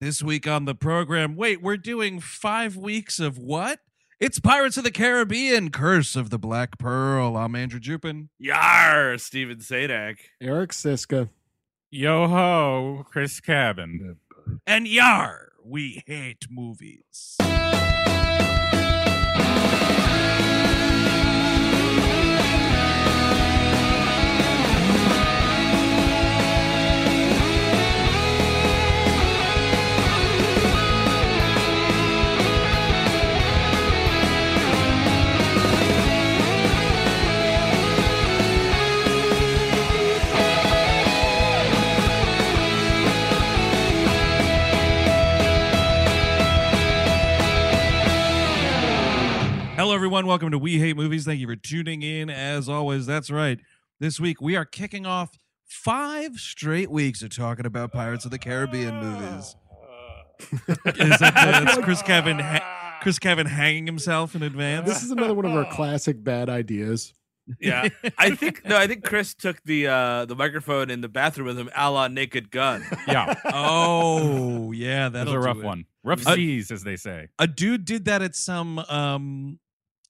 This week on the program, wait, we're doing five weeks of what? It's Pirates of the Caribbean, Curse of the Black Pearl. I'm Andrew Jupin. Yar, Steven Sadak. Eric Szyszka. Yo ho, Chris Cabin. And Yar, we hate movies. Hello, everyone. Welcome to We Hate Movies. Thank you for tuning in. As always, that's right. This week we are kicking off five straight weeks of talking about Pirates of the Caribbean movies. Is that that's Chris Cabin? Ha- Chris Cabin hanging himself in advance. This is another one of our classic bad ideas. Yeah, I think no, I think Chris took the uh the microphone in the bathroom with him, a la Naked Gun. Yeah, oh yeah, that's that's a rough one. Rough Uh, seas, as they say. A dude did that at some um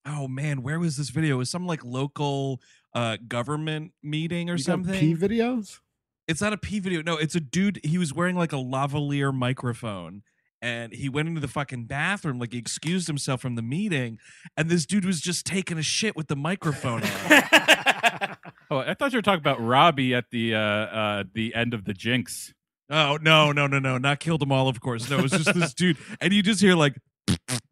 oh man, where was this video? It was some like local uh government meeting or You something. P videos? it's not a P video. No, it's a dude. He was wearing like a lavalier microphone. And he went into the fucking bathroom, like he excused himself from the meeting, and this dude was just taking a shit with the microphone on. Oh, I thought you were talking about Robbie at the uh, uh, the end of the Jinx. Oh no, no, no, no! Not killed them all, of course. No, it was just this dude, and you just hear like,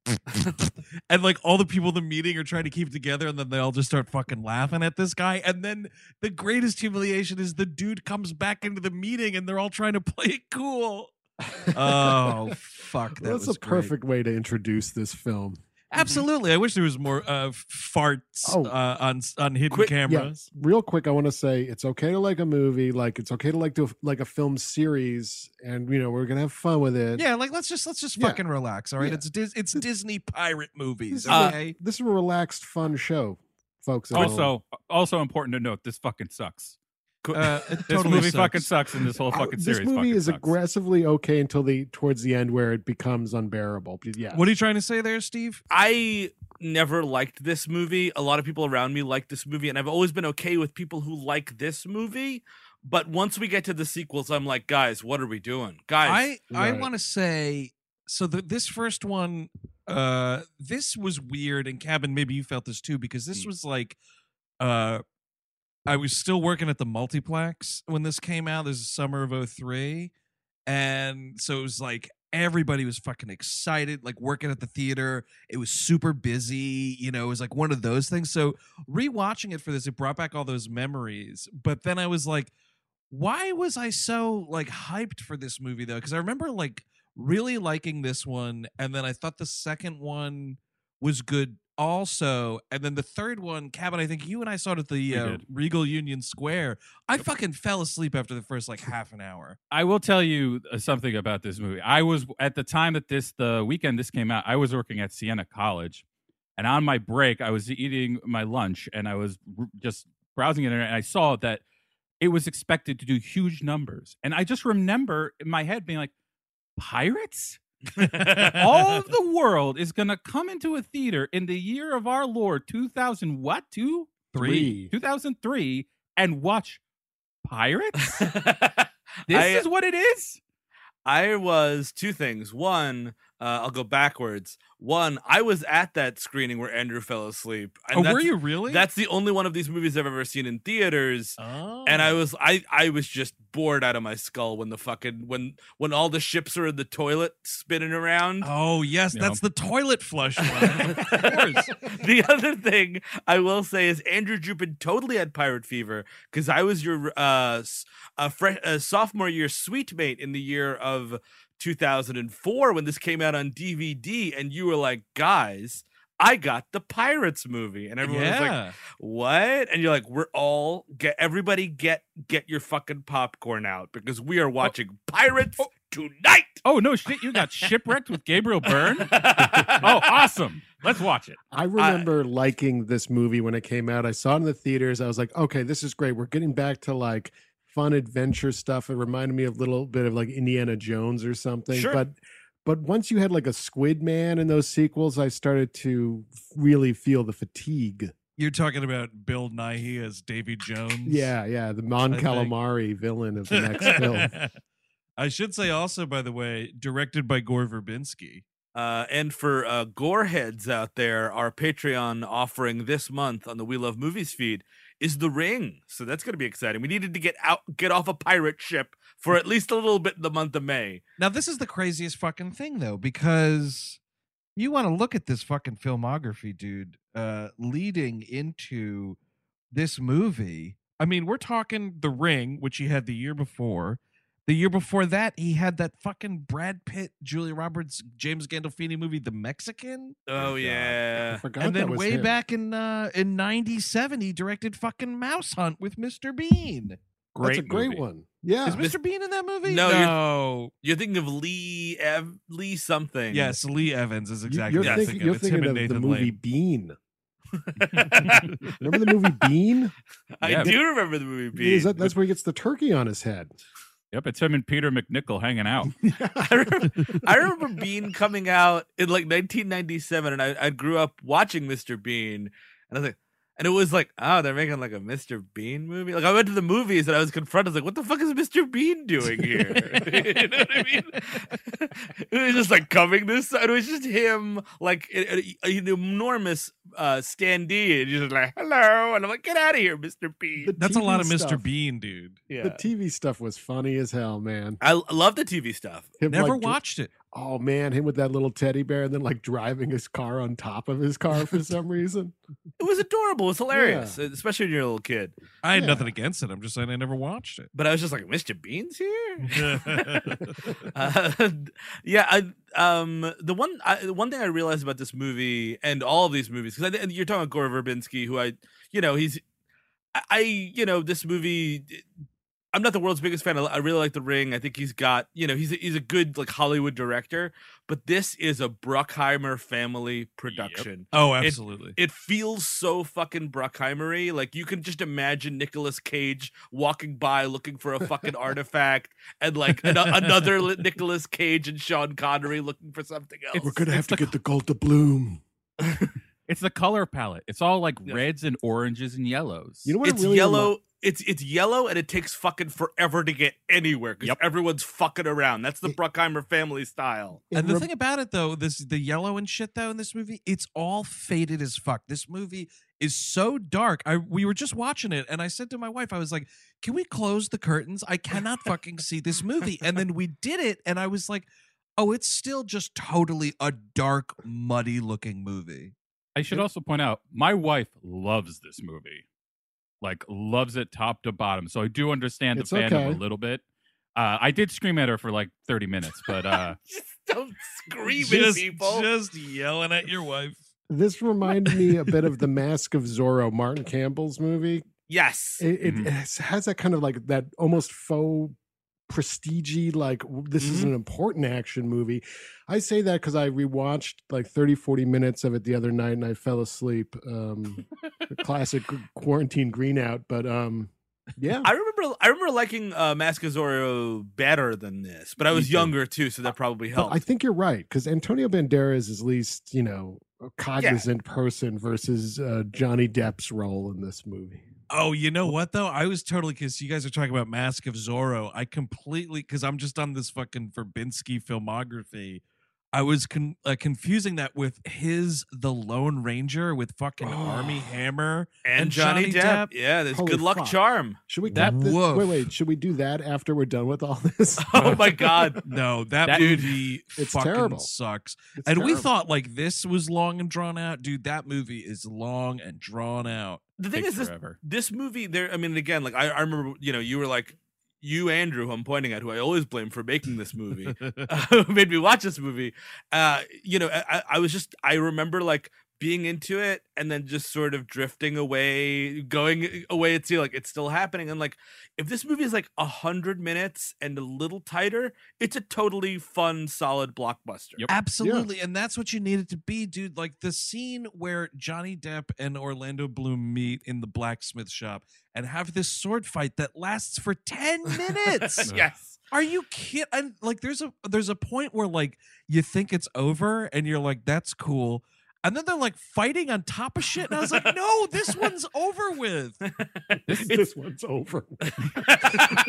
and like all the people in the meeting are trying to keep together, and then they all just start fucking laughing at this guy. And then the greatest humiliation is the dude comes back into the meeting, and they're all trying to play it cool. Oh fuck! That That's was a great. perfect way to introduce this film. Absolutely, I wish there was more uh, farts Oh. uh, on on hidden Quick- cameras. Real quick, I want to say it's okay to like a movie, like it's okay to like do like a film series, and you know we're gonna have fun with it. Yeah, like let's just let's just Yeah. fucking relax. All right, Yeah. it's Dis- it's Disney pirate This movies. is, Okay. a, this is a relaxed, fun show, folks. at home. Also, also important to note, this fucking sucks. Uh, it This totally movie sucks. fucking sucks, and this whole Uh, fucking this series. movie is sucks. aggressively okay until the towards the end where it becomes unbearable. Yeah, What are you trying to say there, Steve? I never liked this movie. A lot of people around me like this movie, and I've always been okay with people who like this movie. But once we get to the sequels, I'm like, guys, what are we doing, guys? I I Right. want to say so. The, this first one, uh, this was weird. And Cabin, maybe you felt this too because this was like, uh, I was still working at the multiplex when this came out. This is summer of 03. and so it was like everybody was fucking excited like working at the theater it was super busy you know it was like one of those things so rewatching it for this it brought back all those memories but then i was like why was i so like hyped for this movie though because i remember like really liking this one and then i thought the second one was good also and then the third one cabin i think you and i saw it at the uh, regal union square i fucking fell asleep after the first like half an hour I will tell you uh, something about this movie. I was at the time that this the weekend this came out. I was working at Siena College, and on my break, I was eating my lunch, and I was just browsing the internet, and I saw that it was expected to do huge numbers, and I just remember in my head being like, "Pirates." All of the world is going to come into a theater in the year of our Lord 2000 what? 2 Three. 2003 and watch Pirates? This I- is what it is? I was two things. One, Uh, I'll go backwards. One, I was at that screening where Andrew fell asleep. and oh, were you really? That's the only one of these movies I've ever seen in theaters. oh. And I was I I was just bored out of my skull when the fucking when when all the ships are in the toilet spinning around. Oh yes, Yeah. that's the toilet flush one. of course. the other thing I will say is Andrew Jupin totally had pirate fever because I was your uh, s- a fresh uh, sophomore year sweet mate in the year of 2004 when this came out on DVD, and you were like, guys. I got the Pirates movie, and everyone was like, "What?" And you're like, "We're all get everybody get get your fucking popcorn out because we are oh. watching Pirates oh. tonight." Oh no, shit! You got shipwrecked with Gabriel Byrne. oh, awesome! Let's watch it. I remember liking this movie when it came out. I saw it in the theaters. I was like, okay, this is great. We're getting back to like fun adventure stuff. It reminded me of a little bit of like Indiana Jones or something. Sure. But but once you had like a Squid Man in those sequels, I started to really feel the fatigue. You're talking about Bill Nighy as Davy Jones. Yeah, yeah, the Mon I think- Calamari villain of the next film. I should say also, by the way, directed by Gore Verbinski. Uh, and for uh, gore heads out there, our Patreon offering this month on the We Love Movies feed is The Ring. So that's going to be exciting. We needed to get out, get off a pirate ship for at least a little bit in the month of May. Now, this is the craziest fucking thing, though, because you want to look at this fucking filmography, dude, uh, leading into this movie. I mean, we're talking The Ring, which he had the year before. The year before that, he had that fucking Brad Pitt, Julia Roberts, James Gandolfini movie, The Mexican. Oh, I yeah. forgot and that then was way him. back in uh in 97, he directed fucking Mouse Hunt with Mr. Bean. That's a great movie. one. Yeah. Is Mr. Bean in that movie? No, you're- You're thinking of Lee Ev- Lee something. Yes, Lee Evans is exactly You're, what I'm thinking, thinking. you're It's him thinking and of the movie Lane. Bean. Remember the movie Bean? I Yeah. do remember the movie. Bean. Is that, that's where he gets the turkey on his head. Yep, it's him and Peter MacNicol hanging out. I remember, I remember Bean coming out in like 1997, and I, I grew up watching Mr. Bean, and I was like, and it was like, oh, they're making like a Mr. Bean movie. Like I went to the movies and I was confronted, I was like, what the fuck is Mr. Bean doing here? you know what I mean? it was just like coming this. Side. It was just him, like a- a- an enormous uh, standee, and he's just like, hello, and I'm like, get out of here, Mr. Bean. The That's a lot of TV Mr. Bean, dude. yeah. The TV stuff was funny as hell, man. I love the TV stuff. Him, Never like, watched it. Oh man, him with that little teddy bear, and then like driving his car on top of his car for some reason. It was adorable. It was hilarious, especially when you're a little kid. I had Yeah. nothing against it. I'm just saying I never watched it. But I was just like, Mr. Bean's here. uh, yeah, I, um, the one I, the one thing I realized about this movie and all of these movies because you're talking about Gore Verbinski, who I, you know, he's, I, I, you know, this movie. I'm not the world's biggest fan. I, I really like The Ring. I think he's got, you know, he's a, he's a good like Hollywood director. But this is a Bruckheimer family production. oh, absolutely. It feels so fucking Bruckheimery. Like you can just imagine Nicolas Cage walking by looking for a fucking artifact, and like an- another li- Nicolas Cage and Sean Connery looking for something else. We're gonna have to the get the gold to bloom. It's the color palette. It's all like Yes. reds and oranges and yellows. You know what? it it's really yellow. remi- It's it's yellow, and it takes fucking forever to get anywhere because Yep. everyone's fucking around. That's the It- Bruckheimer family style. and the rem- thing about it though, this the yellow and shit though in this movie, it's all faded as fuck. This movie is so dark. I we were just watching it and I said to my wife, I was like, Can we close the curtains? I cannot fucking see this movie. And then we did it, and I was like, Oh, it's still just totally a dark, muddy looking movie. I should also point out my wife loves this movie, like loves it top to bottom. So I do understand It's the fandom okay. a little bit. Uh, I did scream at her for like 30 minutes, but uh, Just don't scream at people. just yelling at your wife. This reminded me a bit of the Mask of Zorro, Martin Campbell's movie. yes. It, it Mhm. has- has that kind of like that almost faux prestige like this is Mhm. an important action movie i say that because i rewatched like 30 40 minutes of it the other night and i fell asleep um classic quarantine green out but um yeah I remember I remember liking uh, Mask of Zorro better than this, but I was younger too, so that probably helped. I think you're right because Antonio Banderas is at least you know a cognizant person versus uh, Johnny Depp's role in this movie. Oh, you know what though? I was totally because you guys are talking about Mask of Zorro. I completely because I'm just on this fucking Verbinski filmography. I was con- uh, confusing that with his The Lone Ranger with fucking Armie Oh. Hammer and, and Johnny, Johnny Depp. Depp. Yeah, there's Holy good luck fuck. charm. Should we That- this? Woof. Wait, wait. Should we do that after we're done with all this? Oh my god. No, that, That- movie It's fucking terrible. sucks. It's and we thought like this was long and drawn out, dude. That movie is long and drawn out. The thing Takes is this this movie there I mean again like I, I remember you know you were like you Andrew who I'm pointing at who I always blame for making this movie uh, made me watch this movie. Uh, you know, I, I was just I remember like being into it and then just sort of drifting away, going away at sea, like it's still happening. And like, if this movie is like a hundred minutes and a little tighter, it's a totally fun, solid blockbuster. Yep. Absolutely. And that's what you need it to be, dude. Like the scene where Johnny Depp and Orlando Bloom meet in the blacksmith shop and have this sword fight that lasts for 10 minutes. yes. Are you kidding? And like there's a there's a point where like you think it's over and you're like, that's cool. And then they're like fighting on top of shit. And I was like, no, this one's over with. this one's over.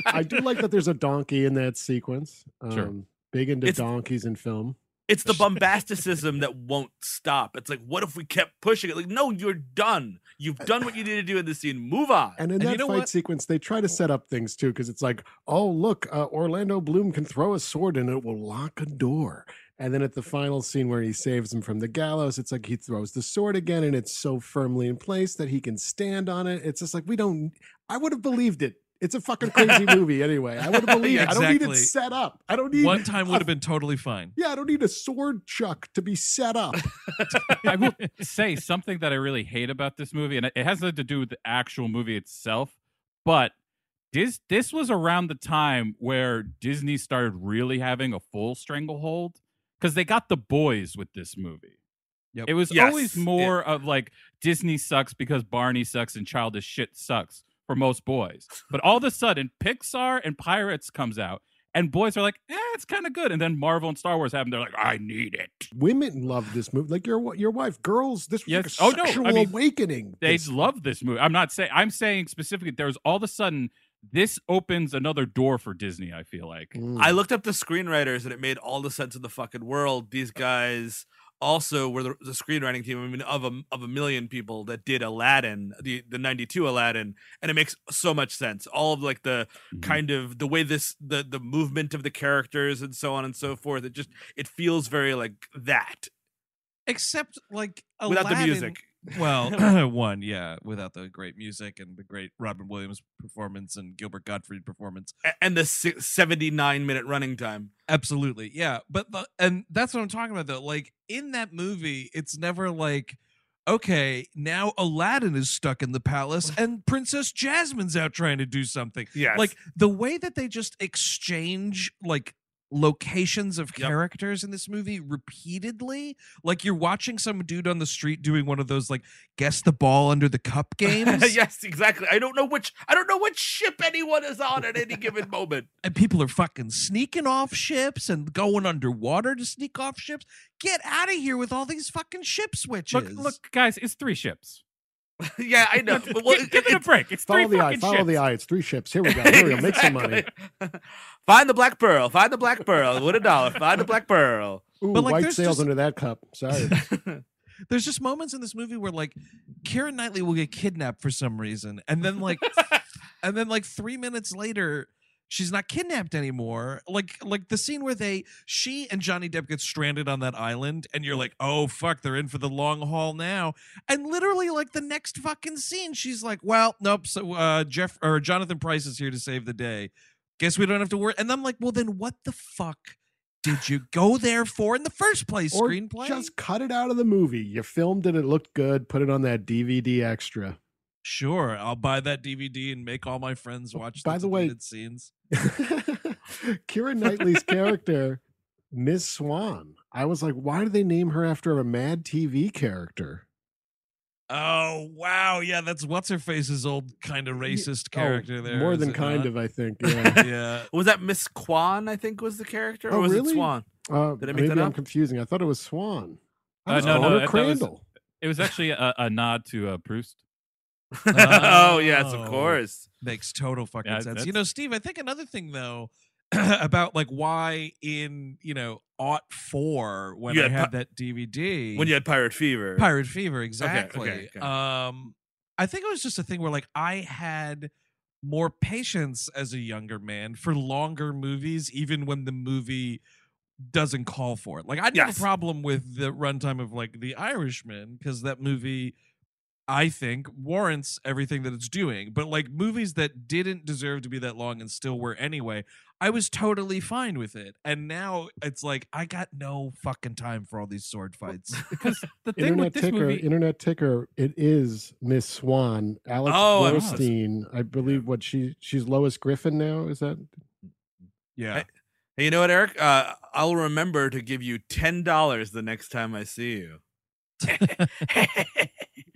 I do like that there's a donkey in that sequence. Um, Sure. Big into It's- donkeys in film. It's the bombasticism that won't stop. It's like, what if we kept pushing it? Like, no, you're done. You've done what you need to do in this scene. Move on. And in And you that know fight what? sequence, they try to set up things too, because it's like, oh, look, uh, Orlando Bloom can throw a sword and it will lock a door. And then at the final scene where he saves him from the gallows, it's like he throws the sword again and it's so firmly in place that he can stand on it. It's just like, we don't, I would have believed it. It's a fucking crazy movie anyway. I would have believed Yeah, it. I don't need it set up. I don't need One time would have been totally fine. Yeah, I don't need a sword chuck to be set up. I will say something that I really hate about this movie, and it it has nothing to do with the actual movie itself, but this this was around the time where Disney started really having a full stranglehold because they got the boys with this movie. Yep. It was Yes, always more of like Disney sucks because Barney sucks and childish shit sucks for most boys. But all of a sudden, Pixar and Pirates comes out, and boys are like, "Eh, it's kind of good." And then Marvel and Star Wars happen. They're like, "I need it." Women love this movie. Like your your wife, girls, this was Yes. like Oh, a no, I sexual mean, awakening. they This- love this movie. I'm not saying I'm saying specifically there's all of a sudden this opens another door for Disney, I feel like. Mm. I looked up the screenwriters and it made all the sense in the fucking world. These guys also were the, the screenwriting team I mean, of a of a million people that did Aladdin, the the '92 Aladdin, and it makes so much sense. All of like the Mhm. kind of the way this the the movement of the characters and so on and so forth. It just it feels very like that Except like without the music. Well, one, yeah, without the great music and the great Robin Williams performance and Gilbert Gottfried performance. And the 79 minute running time. Absolutely. Yeah. But the, and that's what I'm talking about though. Like in that movie, it's never like okay, now Aladdin is stuck in the palace and Princess Jasmine's out trying to do something. Yes. Like the way that they just exchange like locations of Yep. characters in this movie repeatedly like you're watching some dude on the street doing one of those like guess the ball under the cup games yes, exactly. I don't know which I don't know which ship anyone is on at any given moment. and people are fucking sneaking off ships and going underwater to sneak off ships. Get out of here with all these fucking ship switches. Look, look, guys, it's three ships. yeah, I know. Well, give, give it a break. It's three follow the eye, follow ships. the eye. It's three ships. Here we go. Here we go. Make some money. Find the black pearl. Find the black pearl. What a dollar. Find the black pearl. Ooh, But, like, white sails just- under that cup. Sorry. There's just moments in this movie where like Keira Knightley will get kidnapped for some reason, and then like, and then like three minutes later, she's not kidnapped anymore. Like like the scene where they she and Johnny Depp get stranded on that island, and you're like, oh fuck, they're in for the long haul now. And literally like the next fucking scene, she's like, well, nope. So uh, Jeff or Jonathan Pryce is here to save the day. Guess we don't have to worry. And I'm like, well, then what the fuck? Did you go there for in the first place? or screenplay? just cut it out of the movie. You filmed it. It looked good. Put it on that DVD extra. Sure, I'll buy that DVD and make all my friends watch. By the way- deleted scenes. Keira Knightley's character, Miss Swan. I was like, why do they name her after a Mad TV character? Oh wow, yeah, that's what's her face's old kind of racist Oh, character there. More than kind not? of, I think. Yeah. yeah. Was that Miss Kwan, I think was the character? Or Oh, was really? it Swan? Uh, Did I make maybe that I'm up? confusing. I thought it was Swan. I Uh, no, no, calling her that- that was- Crandall. It was actually a, a nod to uh, Proust. Oh, yes, of Oh. course. Makes total fucking Yeah, sense. You know, Steve, I think another thing though, about like why in you know aught four when You I had had that DVD when you had Pirate Fever. Pirate Fever, exactly. okay, okay. Um, I think it was just a thing where like I had more patience as a younger man for longer movies, even when the movie doesn't call for it. Like I Yes. a problem with the runtime of like The Irishman because that movie. I think warrants everything that it's doing, but like movies that didn't deserve to be that long and still were anyway, I was totally fine with it. And now it's like I got no fucking time for all these sword fights. because the thing Internet with this ticker, movie, internet ticker. It is Miss Swan, Alex Oh, I'm- Borstein. I believe what she she's Lois Griffin now. Is that? Yeah. Hey, you know what, Eric? Uh, I'll remember to give you ten dollars the next time I see you.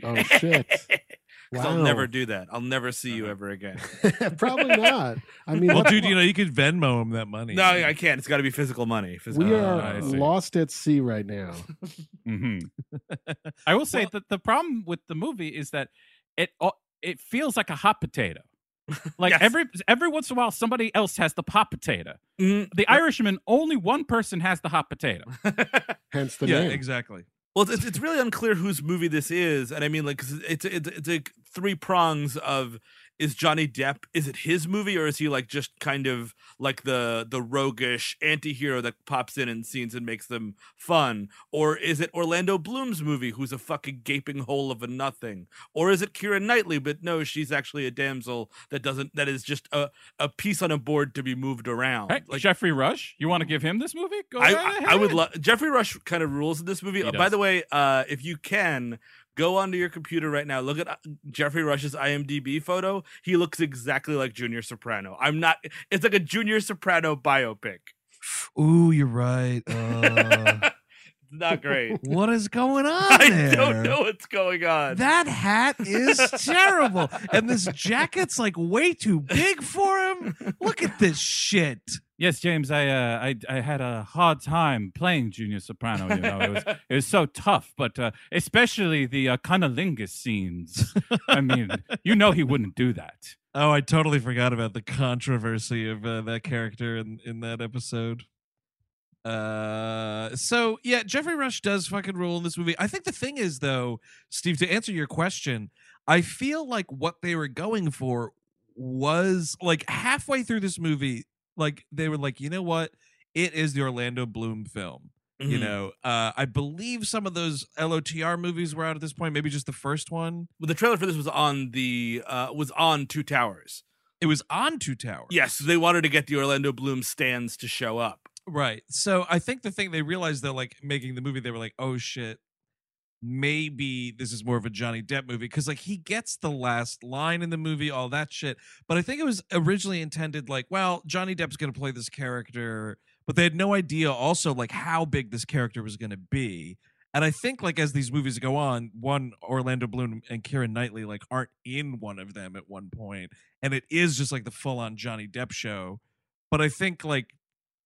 Oh shit! 'Cause I'll never do that. I'll never see you ever again. Probably not. I mean, Well, what- dude, you know, you could Venmo him that money. No, I can't. It's got to be physical money. Physical we are I see. lost at sea right now. hmm I will say Well- that the problem with the movie is that it it feels like a hot potato. Like Yes. every every once in a while, somebody else has the hot potato. Mm, The Irishman, only one person has the hot potato. Hence the yeah, name. exactly. Well, it's, it's really unclear whose movie this is, and I mean, like, it's it's it's like three prongs of is Johnny Depp is it his movie or is he like just kind of like the the roguish anti-hero that pops in in scenes and makes them fun? Or is it Orlando Bloom's movie who's a fucking gaping hole of a nothing? Or is it Keira Knightley but no she's actually a damsel that doesn't that is just a a piece on a board to be moved around. Hey, like Geoffrey Rush, you want to give him this movie? Go I, I would love Geoffrey Rush kind of rules in this movie. Uh, by the way, uh, if you can go onto your computer right now, look at uh, Geoffrey Rush's IMDb photo. He looks exactly like Junior Soprano. I'm not. It's like a Junior Soprano biopic. Ooh, you're right. Uh, It's not great. what is going on I there? don't know what's going on. That hat is terrible, and this jacket's like way too big for him. Look at this shit. Yes, James, I, uh, I I had a hard time playing Junior Soprano. You know, it was it was so tough, but uh, especially the uh, cunnilingus scenes. I mean, you know, he wouldn't do that. Oh, I totally forgot about the controversy of uh, that character in in that episode. Uh, so yeah, Geoffrey Rush does fucking rule in this movie. I think the thing is though, Steve, to answer your question, I feel like what they were going for was like halfway through this movie, like they were like, you know what, it is the Orlando Bloom film. You Mhm. know, uh, I believe some of those LOTR movies were out at this point, maybe just the first one. Well, the trailer for this was on the uh, was on Two Towers. It was on Two Towers. Yes, they wanted to get the Orlando Bloom stands to show up. Right. So I think the thing they realized they're like making the movie, they were like, oh shit, maybe this is more of a Johnny Depp movie. Cause like he gets the last line in the movie, all that shit. But I think it was originally intended like, well, Johnny Depp's going to play this character, but they had no idea also like how big this character was going to be. And I think like as these movies go on, one Orlando Bloom and Keira Knightley like aren't in one of them at one point, and it is just like the full on Johnny Depp show. But I think like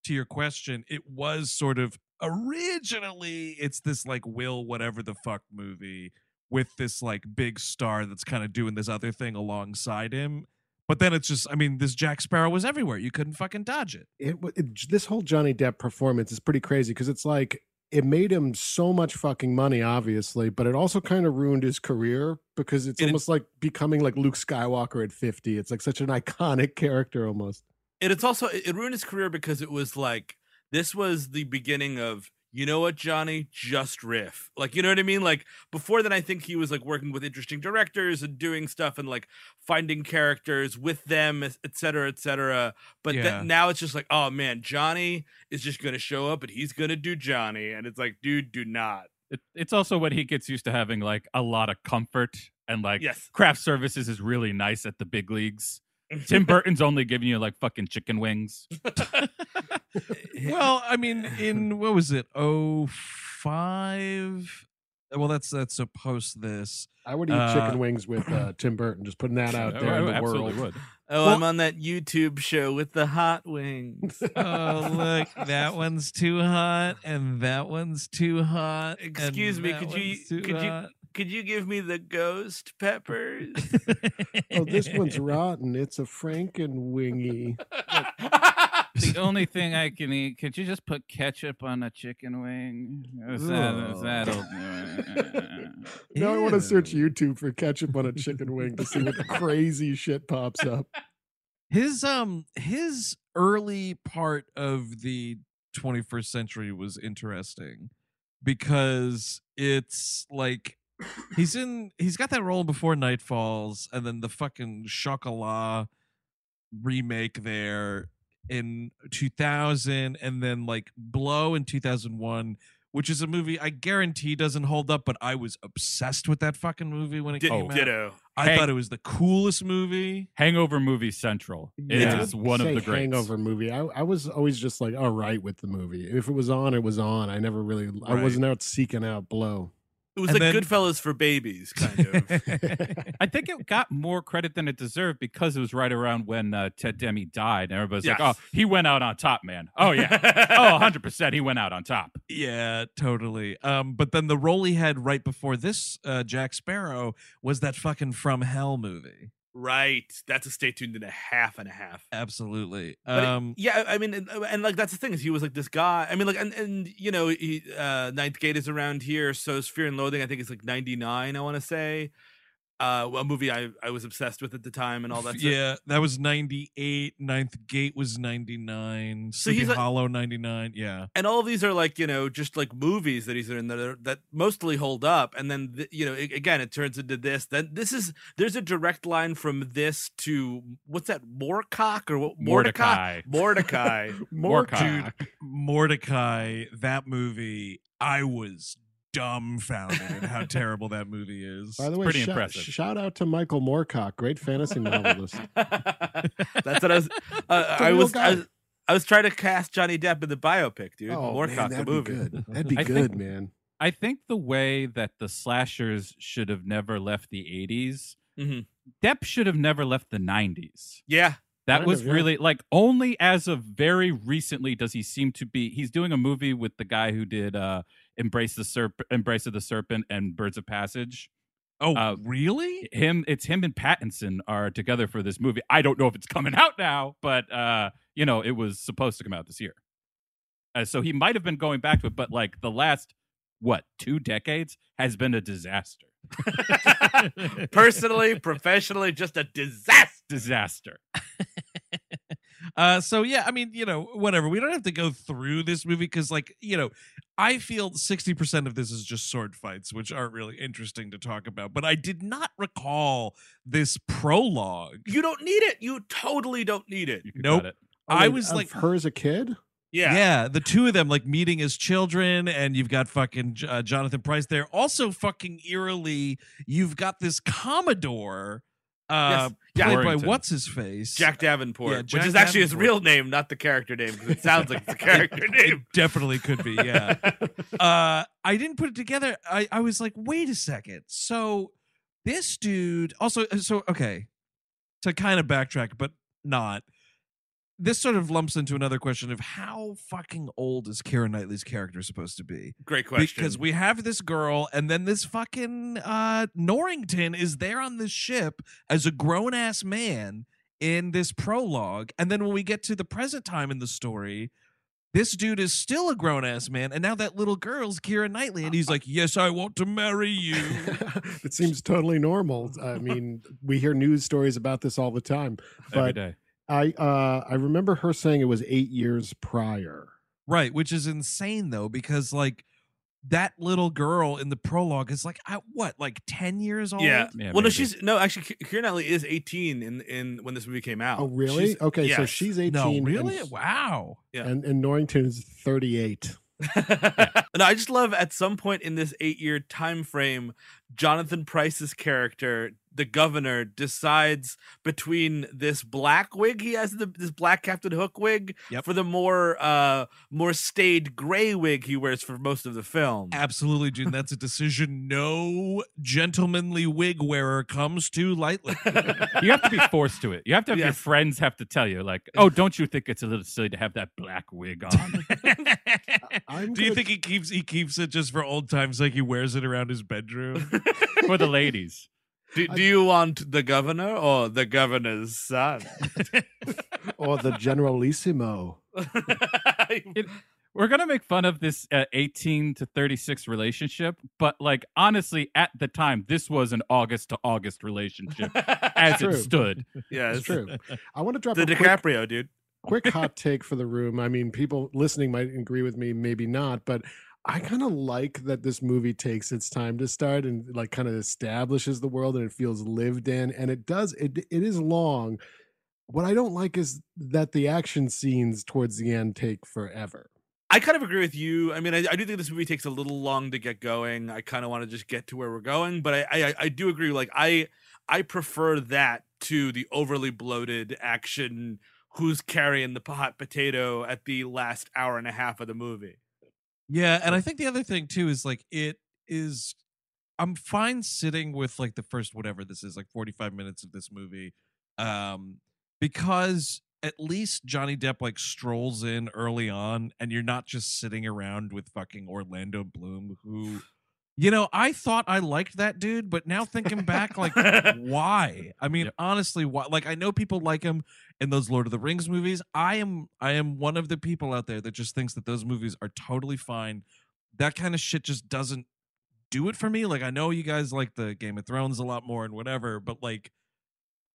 to your question, it was sort of originally it's this like will whatever the fuck movie with this like big star that's kind of doing this other thing alongside him. But then it's just, I mean, this Jack Sparrow was everywhere. You couldn't fucking dodge it. it, it this whole Johnny Depp performance is pretty crazy because it's like it made him so much fucking money, obviously, but it also kind of ruined his career because it's It- almost like becoming like Luke Skywalker at 50. It's like such an iconic character almost. and it's also it it ruined his career because it was like this was the beginning of you know what johnny? Just riff. Like you know what i mean? Like before then i think he was like working with interesting directors and doing stuff and like finding characters with them et et cetera et cetera. But Yeah. then now it's just like oh man johnny is just gonna show up and he's gonna do johnny. And it's like dude do not. It, it's also when he gets used to having like a lot of comfort and like yes. craft services is really nice at the big leagues. Tim Burton's only giving you like fucking chicken wings. Well, I mean, in what was it? Oh five. Well, that's that's a post this. I would eat Uh, chicken wings with uh, Tim Burton, just putting that out there I in the absolutely world. would. oh Well- i'm on that youtube show with the hot wings Oh, look, that one's too hot, and that one's too hot. Excuse me, could you- one's too could you- hot. Could you give me the ghost peppers? Oh, this one's rotten. It's a Frankenwingy. the only thing I can eat. Could you just put ketchup on a chicken wing? Is that, is that'll do it. Now I want to search YouTube for ketchup on a chicken wing to see what crazy shit pops up. his um his early part of the 21st century was interesting because it's like he's in he's got that role before night falls and then the fucking chocolat remake there in 2000 and then like blow in 2001 which is a movie i guarantee doesn't hold up but i was obsessed with that fucking movie when it Did- came out Ditto. i Hey. thought it was the coolest movie Hangover movie central. It Yeah. is one of the greats. Hangover movie. I, I was always just like, all right with the movie. If it was on, it was on. I never really, I wasn't out seeking out blow. It was And like then- Goodfellas for babies, kind of. I think it got more credit than it deserved because it was right around when uh, Ted Demme died, and everybody's like, "Oh, he went out on top, man." Oh yeah, oh 100 percent, he went out on top. Yeah, totally. Um, but then the role he had right before this, uh, Jack Sparrow, was that fucking From Hell movie. Right. That's a stay tuned in a half and a half and a half. Absolutely. But it- Um, yeah, I mean, and, and like that's the thing is he was like this guy. I mean, like, and and you know, he, uh, Ninth Gate is around here, so Fear and Loathing. I think it's like ninety nine. I want to say, uh, a movie I I was obsessed with at the time and all that. stuff. yeah, that was 98. Ninth Gate was 99. So Sleepy he's like- Hollow 99. Yeah. and all of these are like you know just like movies that he's in that are, that mostly hold up and then th- you know a- again it turns into this then this is there's a direct line from this to what's that moorcock or what Mortdecai. mordecai Mortdecai. Dude, Mortdecai, that movie, I was dumbfounded at how terrible that movie is. By the way, pretty shout, impressive. shout out to Michael Moorcock, great fantasy novelist. that's what i was uh, a i was. I was I was trying to cast Johnny Depp in the biopic, dude. oh, Moorcock, man, the that'd movie. be good. That'd be I good, think- man. I think the way that the slashers should have never left the 80s, Mhm. Depp should have never left the 90s. Yeah, That Kind was of, yeah. really like only as of very recently does he seem to be. He's doing a movie with the guy who did uh Embrace the Serpent, Embrace of the Serpent, and Birds of Passage. oh, uh, really? Him, it's him and Pattinson are together for this movie. I don't know if it's coming out now, but uh, you know, it was supposed to come out this year. Uh, so he might have been going back to it, but like the last what two decades has been a disaster. personally, professionally, just a disaster. Disaster. Uh, so yeah, I mean, you know, whatever. We don't have to go through this movie because, like, you know, I feel sixty percent of this is just sword fights, which aren't really interesting to talk about. But I did not recall this prologue. You don't need it. You totally don't need it. You Nope. it. I Wait, was of like- her as a kid. Yeah. Yeah. the two of them like meeting as children, and you've got fucking uh, Jonathan Pryce there. Also, fucking eerily, you've got this Commodore, uh, Yes. Yeah. played by Norrington. what's his face, Jack Davenport, Yeah, which is actually his Davenport. real name, not the character name, because it sounds like it's the character It name. definitely could be, yeah. uh I didn't put it together. I I was like, wait a second. So this dude also so okay. To kind of backtrack, but not. This sort of lumps into another question of how fucking old is Keira Knightley's character supposed to be? Great question. Because we have this girl, and then this fucking uh Norrington is there on this ship as a grown ass man in this prologue. And then when we get to the present time in the story, this dude is still a grown ass man, and now that little girl's Keira Knightley, and he's like, "Yes, I want to marry you." it seems totally normal. I mean, we hear news stories about this all the time. every But day. I uh I remember her saying it was eight years prior. right, which is insane though, because like that little girl in the prologue is like, I, what, like ten years old? yeah. Yeah, well, no, she's no. Actually, Ki- Keira Knightley is 18 in in when this movie came out. Oh, really? She's- okay, so she's 18. No, and- really? Wow. Yeah. And, and Norrington is 38. and I just love at some point in this eight year time frame, Jonathan Pryce's character, the governor, decides between this black wig he has, the, this black Captain Hook wig, Yep. for the more uh more staid gray wig he wears for most of the film. Absolutely, June. That's a decision no gentlemanly wig wearer comes to lightly. You have to be forced to it. You have to have your friends have to tell you, like, "Oh, don't you think it's a little silly to have that black wig on?" I'm Do you gonna- think he keeps he keeps it just for old times, like he wears it around his bedroom? for the ladies. Do, do you want the governor or the governor's son? or the Generalissimo? We're gonna make fun of this uh, 18 to 36 relationship, but like honestly, at the time, this was an August to August relationship as True. it stood. yeah, It's true. I want to drop The a quick, DiCaprio dude. quick hot take for the room. I mean, people listening might agree with me, maybe not, but I kind of like that this movie takes its time to start and like kind of establishes the world and it feels lived in. And it does, it it is long. What I don't like is that the action scenes towards the end take forever. I kind of agree with you. I mean, I, I do think this movie takes a little long to get going. I kind of want to just get to where we're going, but I, I I do agree. Like I I prefer that to the overly bloated action. Who's carrying the hot potato at the last hour and a half of the movie? Yeah, and I think the other thing too is like it is I'm fine sitting with like the first whatever this is, like 45 minutes of this movie. Um because at least Johnny Depp like strolls in early on and you're not just sitting around with fucking Orlando Bloom who you know, I thought I liked that dude, but now thinking back, like, why? I mean, Yep. honestly, why? Like, I know people like him in those Lord of the Rings movies. I am, I am one of the people out there that just thinks that those movies are totally fine. That kind of shit just doesn't do it for me. Like, I know you guys like the Game of Thrones a lot more and whatever, but like,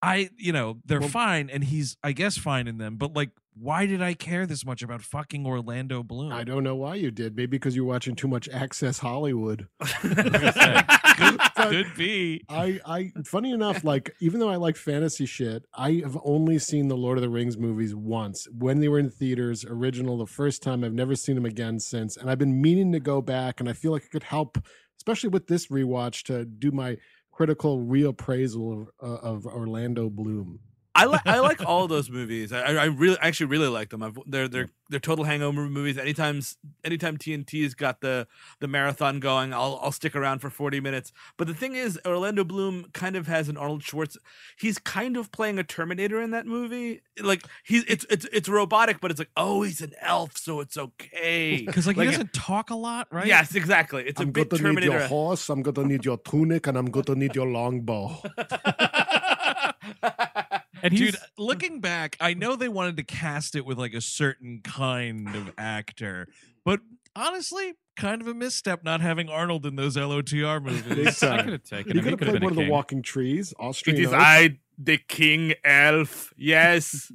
I, you know, they're Well- fine, and he's, I guess, fine in them. But like, why did I care this much about fucking Orlando Bloom? I don't know why you did. Maybe because you're watching too much Access Hollywood. could, But- could be. I, I, funny enough, like even though I like fantasy shit, I have only seen the Lord of the Rings movies once when they were in theaters, original, the first time. I've never seen them again since, and I've been meaning to go back, and I feel like it could help, especially with this rewatch, to do my critical reappraisal of, uh, of Orlando Bloom. I like I like all those movies. I, I I really actually really like them. I've, they're they're they're total hangover movies. Anytime anytime TNT's got the the marathon going, I'll I'll stick around for forty minutes. But the thing is, Orlando Bloom kind of has an Arnold Schwartz. He's kind of playing a Terminator in that movie. Like he's it's it's it's robotic, but it's like oh he's an elf, so it's okay. Because like, Like- he doesn't talk a lot, right? Yes, exactly. It's a I'm bit going to need your Terminator. horse. I'm going to need your tunic, and I'm going to need your longbow. And he's Dude, looking back, I know they wanted to cast it with like a certain kind of actor, but honestly, kind of a misstep not having Arnold in those LOTR Big movies. time. I could have taken He him. could He have could have played been one of the walking trees. It Austrian. is oak. I, the king elf. Yes.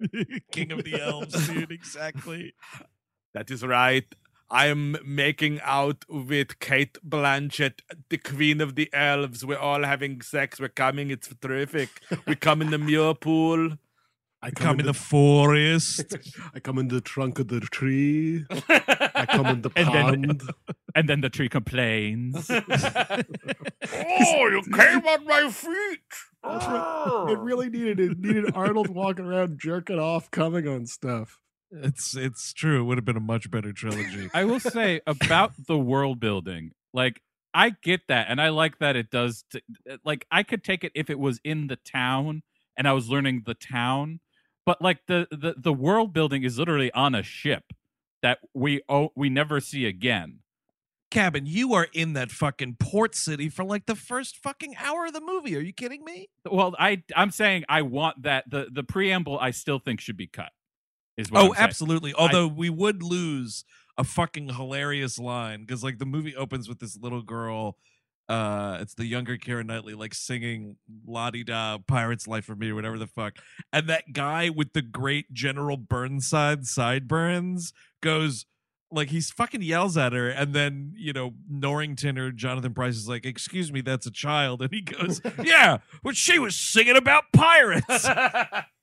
King of the Elves, dude, exactly. That is right. I am making out with Cate Blanchett, the queen of the elves. We're all having sex. We're coming. It's terrific. We come in the muir pool. I Come in the the forest. I come in the trunk of the tree. I come in the And then- pond. And then the tree complains. oh, you came on my feet. it really needed it needed Arnold walking around jerking off, coming on stuff. It's it's true. It would have been a much better trilogy. I will say about the world building, like I get that, and I like that it does. T- uh, like I could take it if it was in the town and I was learning the town, but like the the the world building is literally on a ship that we oh we never see again. Cabin, you are in that fucking port city for like the first fucking hour of the movie. Are you kidding me? Well, I I'm saying I want that the the preamble I still think should be cut. Is what Oh, I'm saying. absolutely. Although we would lose a fucking hilarious line because like the movie opens with this little girl. Uh, it's the younger Keira Knightley like singing "La Di Da," "Pirate's Life for Me" or whatever the fuck, and that guy with the great General Burnside sideburns goes like he's fucking yells at her, and then you know Norrington or Jonathan Pryce is like, "Excuse me, that's a child," and he goes, "Yeah, but she was singing about pirates."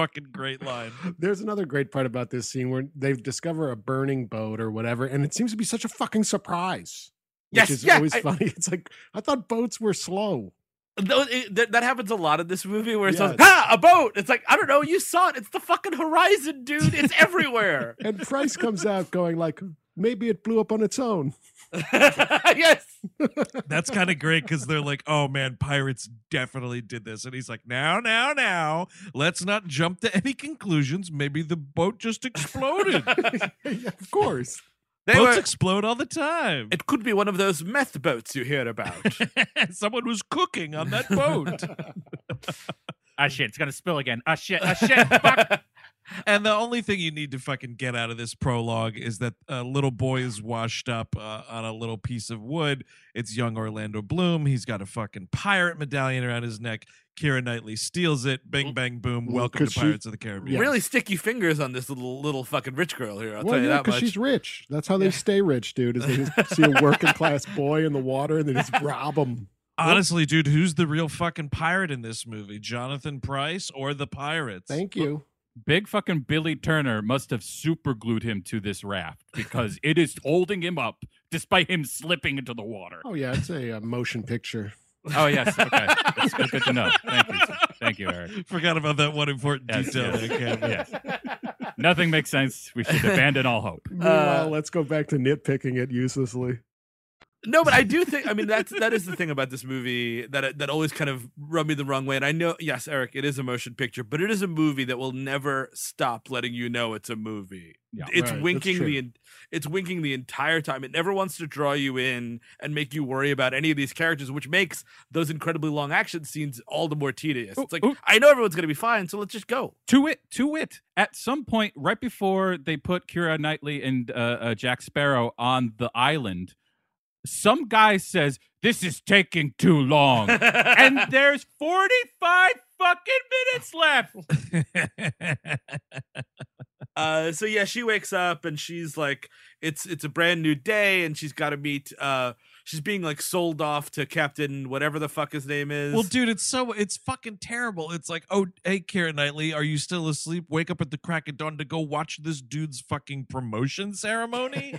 fucking great line. There's another great part about this scene where they discover a burning boat or whatever, and it seems to be such a fucking surprise. Which Yes, is yeah, always I- funny. It's like I thought boats were slow. That, that happens a lot in this movie where it's like, ha, a boat. It's like, I don't know, you saw it. It's the fucking horizon, dude. It's everywhere. And Pryce comes out going like, maybe it blew up on its own. yes. That's kind of great because they're like, oh man, pirates definitely did this. And he's like, now, now, now, let's not jump to any conclusions. Maybe the boat just exploded. yeah, of course. They Boats were, explode all the time. it could be one of those meth boats you hear about. Someone was cooking on that boat. Ah shit, it's gonna spill again. Ah shit, ah shit. Fuck. And the only thing you need to fucking get out of this prologue is that a little boy is washed up uh, on a little piece of wood. It's young Orlando Bloom. He's got a fucking pirate medallion around his neck. Keira Knightley steals it. Bing, bang, boom. Welcome to 'cause she- Pirates of the Caribbean. Yes. Really sticky fingers on this little little fucking rich girl here. I'll well, tell you yeah, that because much. she's rich. That's how they stay rich, dude. Is they just see a working class boy in the water and they just rob him. Honestly, dude, who's the real fucking pirate in this movie? Jonathan Pryce or the pirates? Thank you. Big fucking Billy Turner must have super glued him to this raft because it is holding him up despite him slipping into the water. Oh yeah, it's a, uh motion picture. Oh yes, okay, that's good, good to know. Thank you, thank you, Eric. Forgot about that one important Yes, detail. yes. there, Yes. Nothing makes sense. We should abandon all hope. Meanwhile, let's go back to nitpicking it uselessly. No, but I do think. I mean, that's that is the thing about this movie that that always kind of rubbed me the wrong way. And I know, yes, Eric, it is a motion picture, but it is a movie that will never stop letting you know it's a movie. Yeah. it's Right, winking the it's winking the entire time. It never wants to draw you in and make you worry about any of these characters, which makes those incredibly long action scenes all the more tedious. Ooh, It's like ooh. I know everyone's gonna be fine, so let's just go. To it, to it. At some point, right before they put Keira Knightley and uh, uh, Jack Sparrow on the island, some guy says, "This is taking too long," and there's 45 fucking minutes left. Uh, so yeah, she wakes up and she's like, it's it's a brand new day, and she's got to meet. Uh, she's being like sold off to Captain whatever the fuck his name is. Well, dude, it's so it's fucking terrible. It's like, oh, hey, Karen Knightley, are you still asleep? Wake up at the crack of dawn to go watch this dude's fucking promotion ceremony.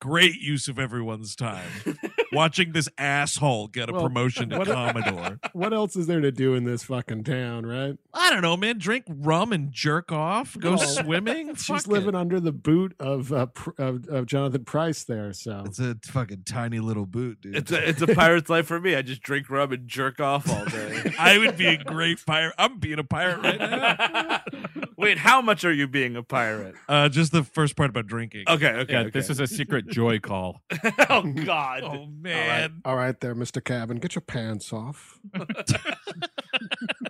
Great use of everyone's time. Watching this asshole get a Well, promotion to what- Commodore. What else is there to do in this fucking town, right? I don't know, man. Drink rum and jerk off. Go No. swimming. She's Fuck living it. under the boot of, uh, pr- of of Jonathan Pryce there. So It's a fucking tiny little boot, dude. it's a it's a pirate's life for me. I just drink rum and jerk off all day. I would be a great pirate. I'm being a pirate right now. Wait, how much are you being a pirate? Uh, just the first part about drinking. Okay, okay. yeah, okay. this is a secret joy call. oh God. Oh man. all right, there, Mister Cabin, get your pants off.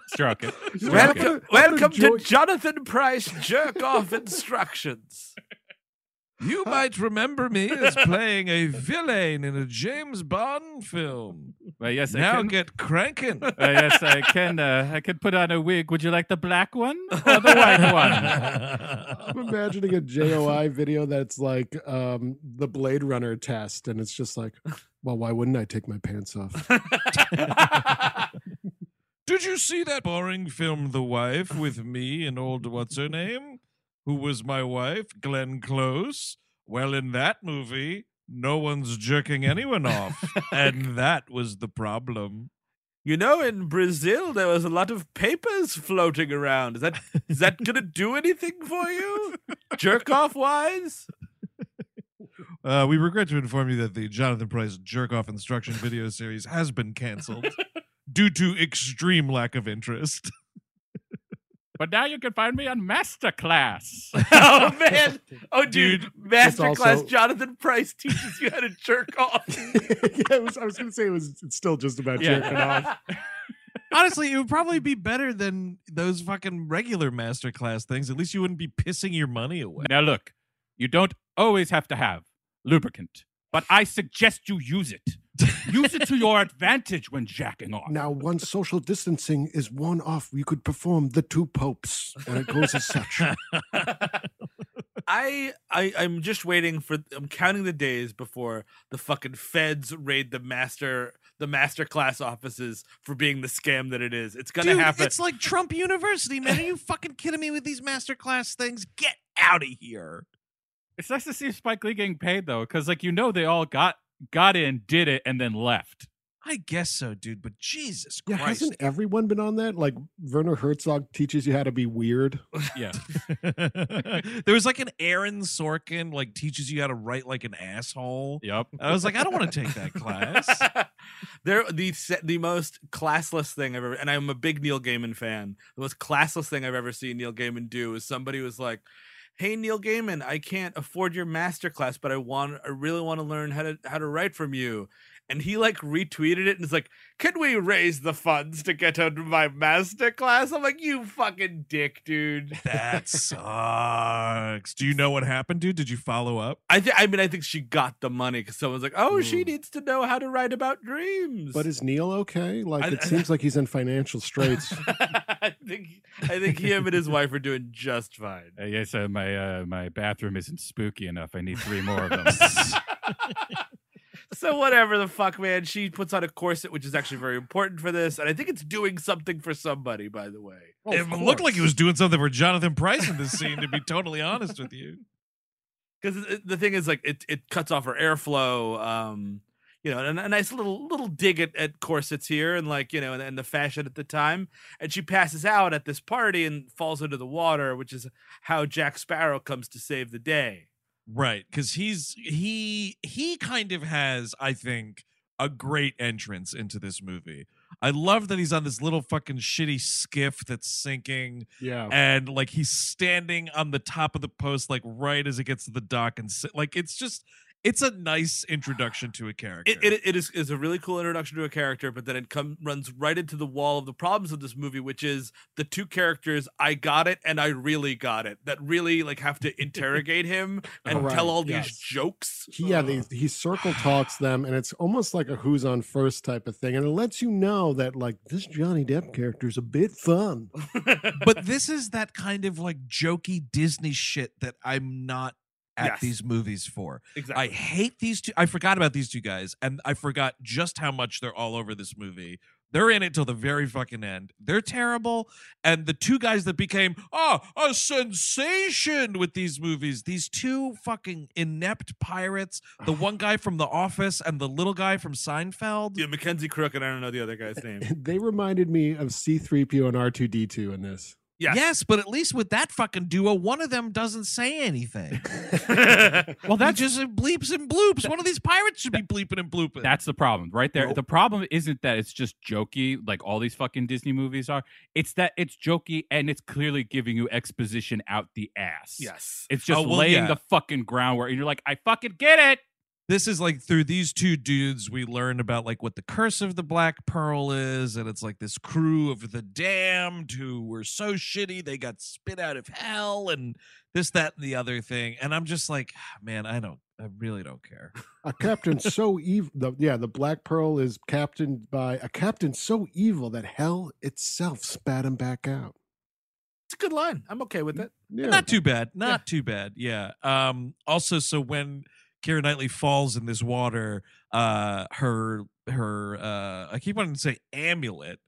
Stroke it. Stroke. Welcome, I'm welcome to Jonathan Pryce jerk off instructions. You might remember me as playing a villain in a James Bond film. Well, yes, I Now can. get cranking. Uh, yes, I can. Uh, I can put on a wig. Would you like the black one or the white one? I'm imagining a JOI video that's like um, the Blade Runner test, and it's just like, well, why wouldn't I take my pants off? Did you see that boring film, The Wife, with me and old what's her name? Who was my wife? Glenn Close. Well, in that movie, no one's jerking anyone off. and that was the problem. You know, in Brazil, there was a lot of papers floating around. Is that is that gonna do anything for you, jerk off wise? Uh, we regret to inform you that the Jonathan Pryce jerk off instruction video series has been canceled due to extreme lack of interest. But now you can find me on Masterclass. oh man! Oh dude, Dude, masterclass also- Jonathan Pryce teaches you how to jerk off. yeah, was, I was going to say it was it's still just about Yeah. jerking off. Honestly, it would probably be better than those fucking regular masterclass things. At least you wouldn't be pissing your money away. Now look, you don't always have to have lubricant, but I suggest you use it. use it to your advantage when jacking off. Now, once social distancing is worn off, we could perform the two popes, and it goes as such. I, I I'm just waiting for I'm counting the days before the fucking feds raid the master the master class offices for being the scam that it is. It's gonna Dude, happen. it's like Trump University, man. Are you fucking kidding me with these masterclass things? Get out of here. It's nice to see Spike Lee getting paid though, because like you know they all got got in, did it, and then left. I guess so, dude. But Jesus Christ, Yeah, Christ. hasn't everyone been on that? Like Werner Herzog teaches you how to be weird. Yeah. there was like an Aaron Sorkin like teaches you how to write like an asshole. Yep. I was like, I don't want to take that class. They're the the most classless thing I've ever, and I'm a big Neil Gaiman fan. The most classless thing I've ever seen Neil Gaiman do is somebody was like, "Hey Neil Gaiman, I can't afford your masterclass, but I want, I really want to learn how to how to write from you." And he like retweeted it and is like, "Can we raise the funds to get into my masterclass?" I'm like, "You fucking dick, dude." That sucks. Do you know what happened, dude? Did you follow up? I think, I mean, I think she got the money because someone's like, "Oh, she Mm. needs to know how to write about dreams." But is Neil okay? Like I- it seems like he's in financial straits. I think I think him and his wife are doing just fine. Uh, yes, uh, my uh, my bathroom isn't spooky enough. I need three more of them. So whatever the fuck, man. She puts on a corset, which is actually very important for this, and I think it's doing something for somebody. By the way, Oh, it of looked like it was doing something for Jonathan Pryce in this scene, to be totally honest with you. because the thing is, like, it it cuts off her airflow. Um, you know, and a nice little little dig at, at corsets here, and like you know, and, and the fashion at the time. And she passes out at this party and falls into the water, which is how Jack Sparrow comes to save the day. Right, because he's he he kind of has, I think, a great entrance into this movie. I love that he's on this little fucking shitty skiff that's sinking, Yeah. and like he's standing on the top of the post, like right as it gets to the dock, and like it's just it's a nice introduction to a character. It, it, it is, is a really cool introduction to a character, but then it come, runs right into the wall of the problems of this movie, which is the two characters. I got it, and I really got it. That really like have to interrogate him and Right, tell all yes. these jokes. He, yeah, they, he circle talks them, and it's almost like a who's on first type of thing, and it lets you know that like this Johnny Depp character is a bit fun. but this is that kind of like jokey Disney shit that I'm not at Yes. these movies for. exactly. I hate these two. I forgot about these two guys, and I forgot just how much they're all over this movie. They're in it till the very fucking end. They're terrible. And the two guys that became oh a sensation with these movies, these two fucking inept pirates, the one guy from The Office and the little guy from Seinfeld. yeah, Mackenzie Crook, and I don't know the other guy's name. they reminded me of C3PO and R2D2 in this. Yes. Yes, but at least with that fucking duo, one of them doesn't say anything. well, That just bleeps and bloops. One of these pirates should be bleeping and blooping. That's the problem right there. Nope. The problem isn't that it's just jokey like all these fucking Disney movies are. It's that it's jokey and it's clearly giving you exposition out the ass. yes. It's just Oh, well, laying yeah. the fucking groundwork and you're like, I fucking get it. This is like through these two dudes we learn about like what the curse of the black pearl is and it's like this crew of the damned who were so shitty they got spit out of hell and this that and the other thing and i'm just like man i don't i really don't care A captain so evil. The, yeah, the Black Pearl is captained by a captain so evil that hell itself spat him back out. It's a good line. I'm okay with it. Yeah. not too bad not too bad yeah um also so when Keira Knightley falls in this water uh her her uh i keep wanting to say amulet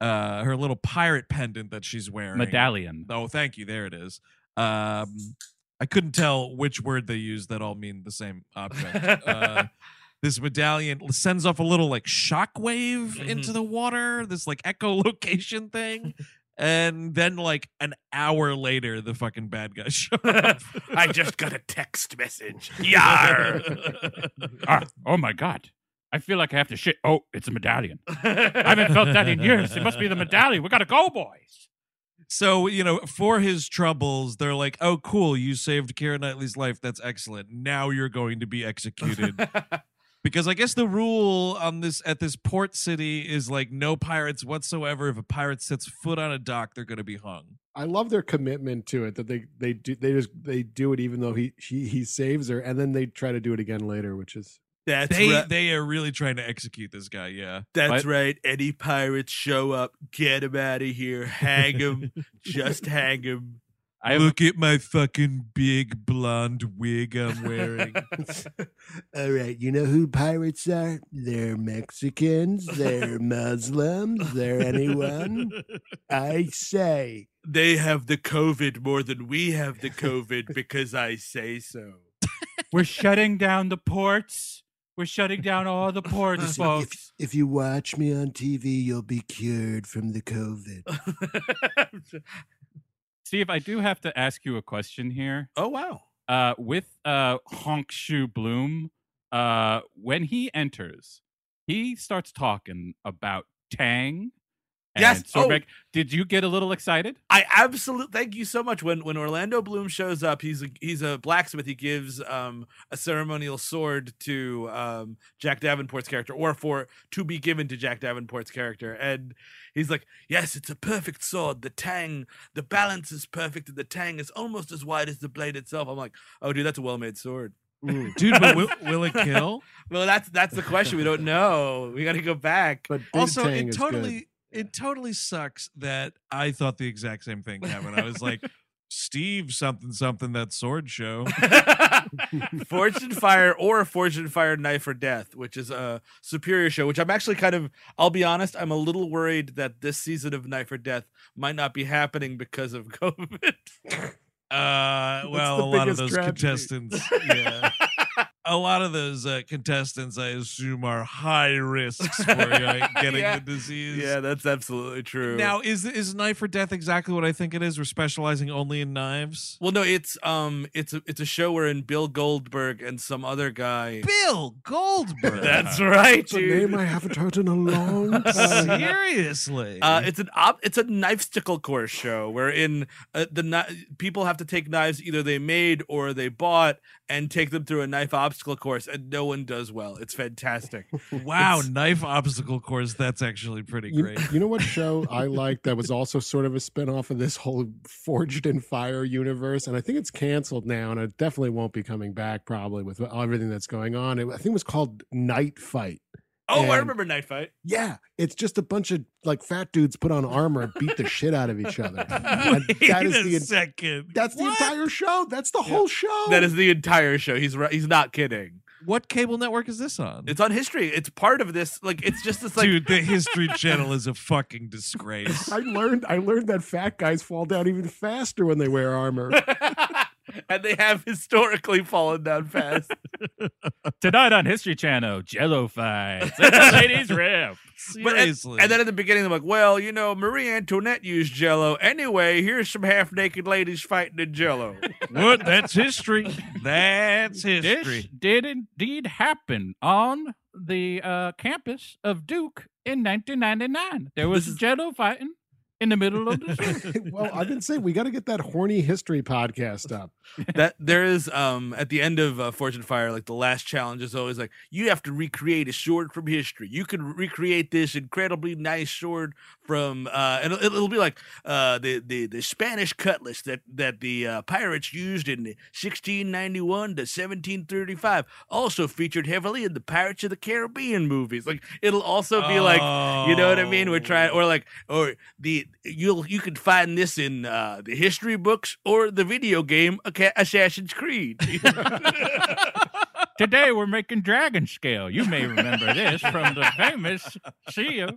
uh her little pirate pendant that she's wearing Medallion. Oh, thank you. There it is. Um, I couldn't tell which word they used that all mean the same object. Uh, this medallion sends off a little like shockwave into Mhm. the water, this like echolocation thing. And then, like an hour later, the fucking bad guy show up. I just got a text message. Yar. Ah, oh my god. I feel like I have to shit. Oh, it's a medallion. I haven't felt that in years. It must be the medallion. We gotta go, boys. So, you know, for his troubles, they're like, oh, cool, you saved Keira Knightley's life. That's excellent. Now you're going to be executed. Because I guess the rule on this at this port city is like no pirates whatsoever. If a pirate sets foot on a dock, they're going to be hung. I love their commitment to it that they they do they just they do it even though he he he saves her and then they try to do it again later, which is That's They right. they are really trying to execute this guy. Yeah, That's What? right. Any pirates show up, get him out of here. Hang him. just hang him. I have, look at my fucking big blonde wig I'm wearing. All right, you know who pirates are? They're Mexicans, they're Muslims, they're anyone. I say. They have the COVID more than we have the COVID because I say so. we're shutting down the ports. We're shutting down all the ports, Listen, folks. if, if you watch me on TV, you'll be cured from the COVID. Steve, I do have to ask you a question here. oh wow. uh, with uh, Honk Shoe Bloom, uh, when he enters, he starts talking about Tang And Yes. Oh. Did you get a little excited? I absolutely thank you so much. When when Orlando Bloom shows up, he's a he's a blacksmith. He gives um a ceremonial sword to um Jack Davenport's character, or for to be given to Jack Davenport's character, and he's like, "Yes, it's a perfect sword. The tang, the balance is perfect, and the tang is almost as wide as the blade itself." I'm like, "Oh, dude, that's a well made sword." Mm. Dude, but will, will it kill? Well, that's that's the question. We don't know. We got to go back. But also, it totally it totally sucks that I thought the exact same thing, Kevin. I was like, Steve something something that sword show. Forged in Fire or Forged in Fire Knife or Death, which is a superior show, which I'm actually kind of, I'll be honest, I'm a little worried that this season of Knife or Death might not be happening because of COVID. Uh, well, a lot of those tragedy. contestants, yeah, a lot of those uh, contestants, I assume, are high risks for uh, getting Yeah. the disease. yeah, that's absolutely true. Now, is is knife or death exactly what I think it is? We're specializing only in knives. well, no, it's um, it's a it's a show wherein Bill Goldberg and some other guy. Bill Goldberg. That's right, It's a name I haven't heard in a long time. Seriously. Uh, it's an op- it's a knife stickle course show wherein uh, the kni- people have to take knives either they made or they bought and take them through a knife obstacle course, and no one does well. It's fantastic. wow, it's- knife obstacle course. That's actually pretty You, great. you know what show I like that was also sort of a spin-off of this whole Forged in Fire universe? And I think it's canceled now, and it definitely won't be coming back probably with everything that's going on. It, I think it was called Knight Fight. Oh, I remember Knight Fight. Yeah, it's just a bunch of like fat dudes put on armor and beat the shit out of each other. Wait that is a the second. that's the entire show. That's the whole show. That is the entire show. He's right. He's not kidding. What cable network is this on? It's on history. It's part of this. Like it's just this like. Dude, the History Channel is a fucking disgrace. I learned I learned that fat guys fall down even faster when they wear armor. And they have historically fallen down fast. Tonight on History Channel, Jello fights. Ladies' rip. But and, Seriously. and then at the beginning, they're like, "Well, you know, Marie Antoinette used Jello. Anyway, here's some half-naked ladies fighting in Jello." what? That's history. That's history. This history. did indeed happen on the uh, campus of Duke in 1999. There was is- Jello fighting in the middle of the street. well, I've been saying we got to get that horny history podcast up. that there is um at the end of uh, Forged in Fire, like the last challenge is always like you have to recreate a sword from history. You can recreate this incredibly nice sword from uh and it'll, it'll be like uh the the the Spanish cutlass that that the uh, pirates used in 1691 to 1735 also featured heavily in the Pirates of the Caribbean movies. Like it'll also be like you know what I mean? We're trying, or like, or the you'll you can find this in uh, the history books or the video game Assassin's Creed. Today we're making Dragon Scale. You may remember this from the famous see you.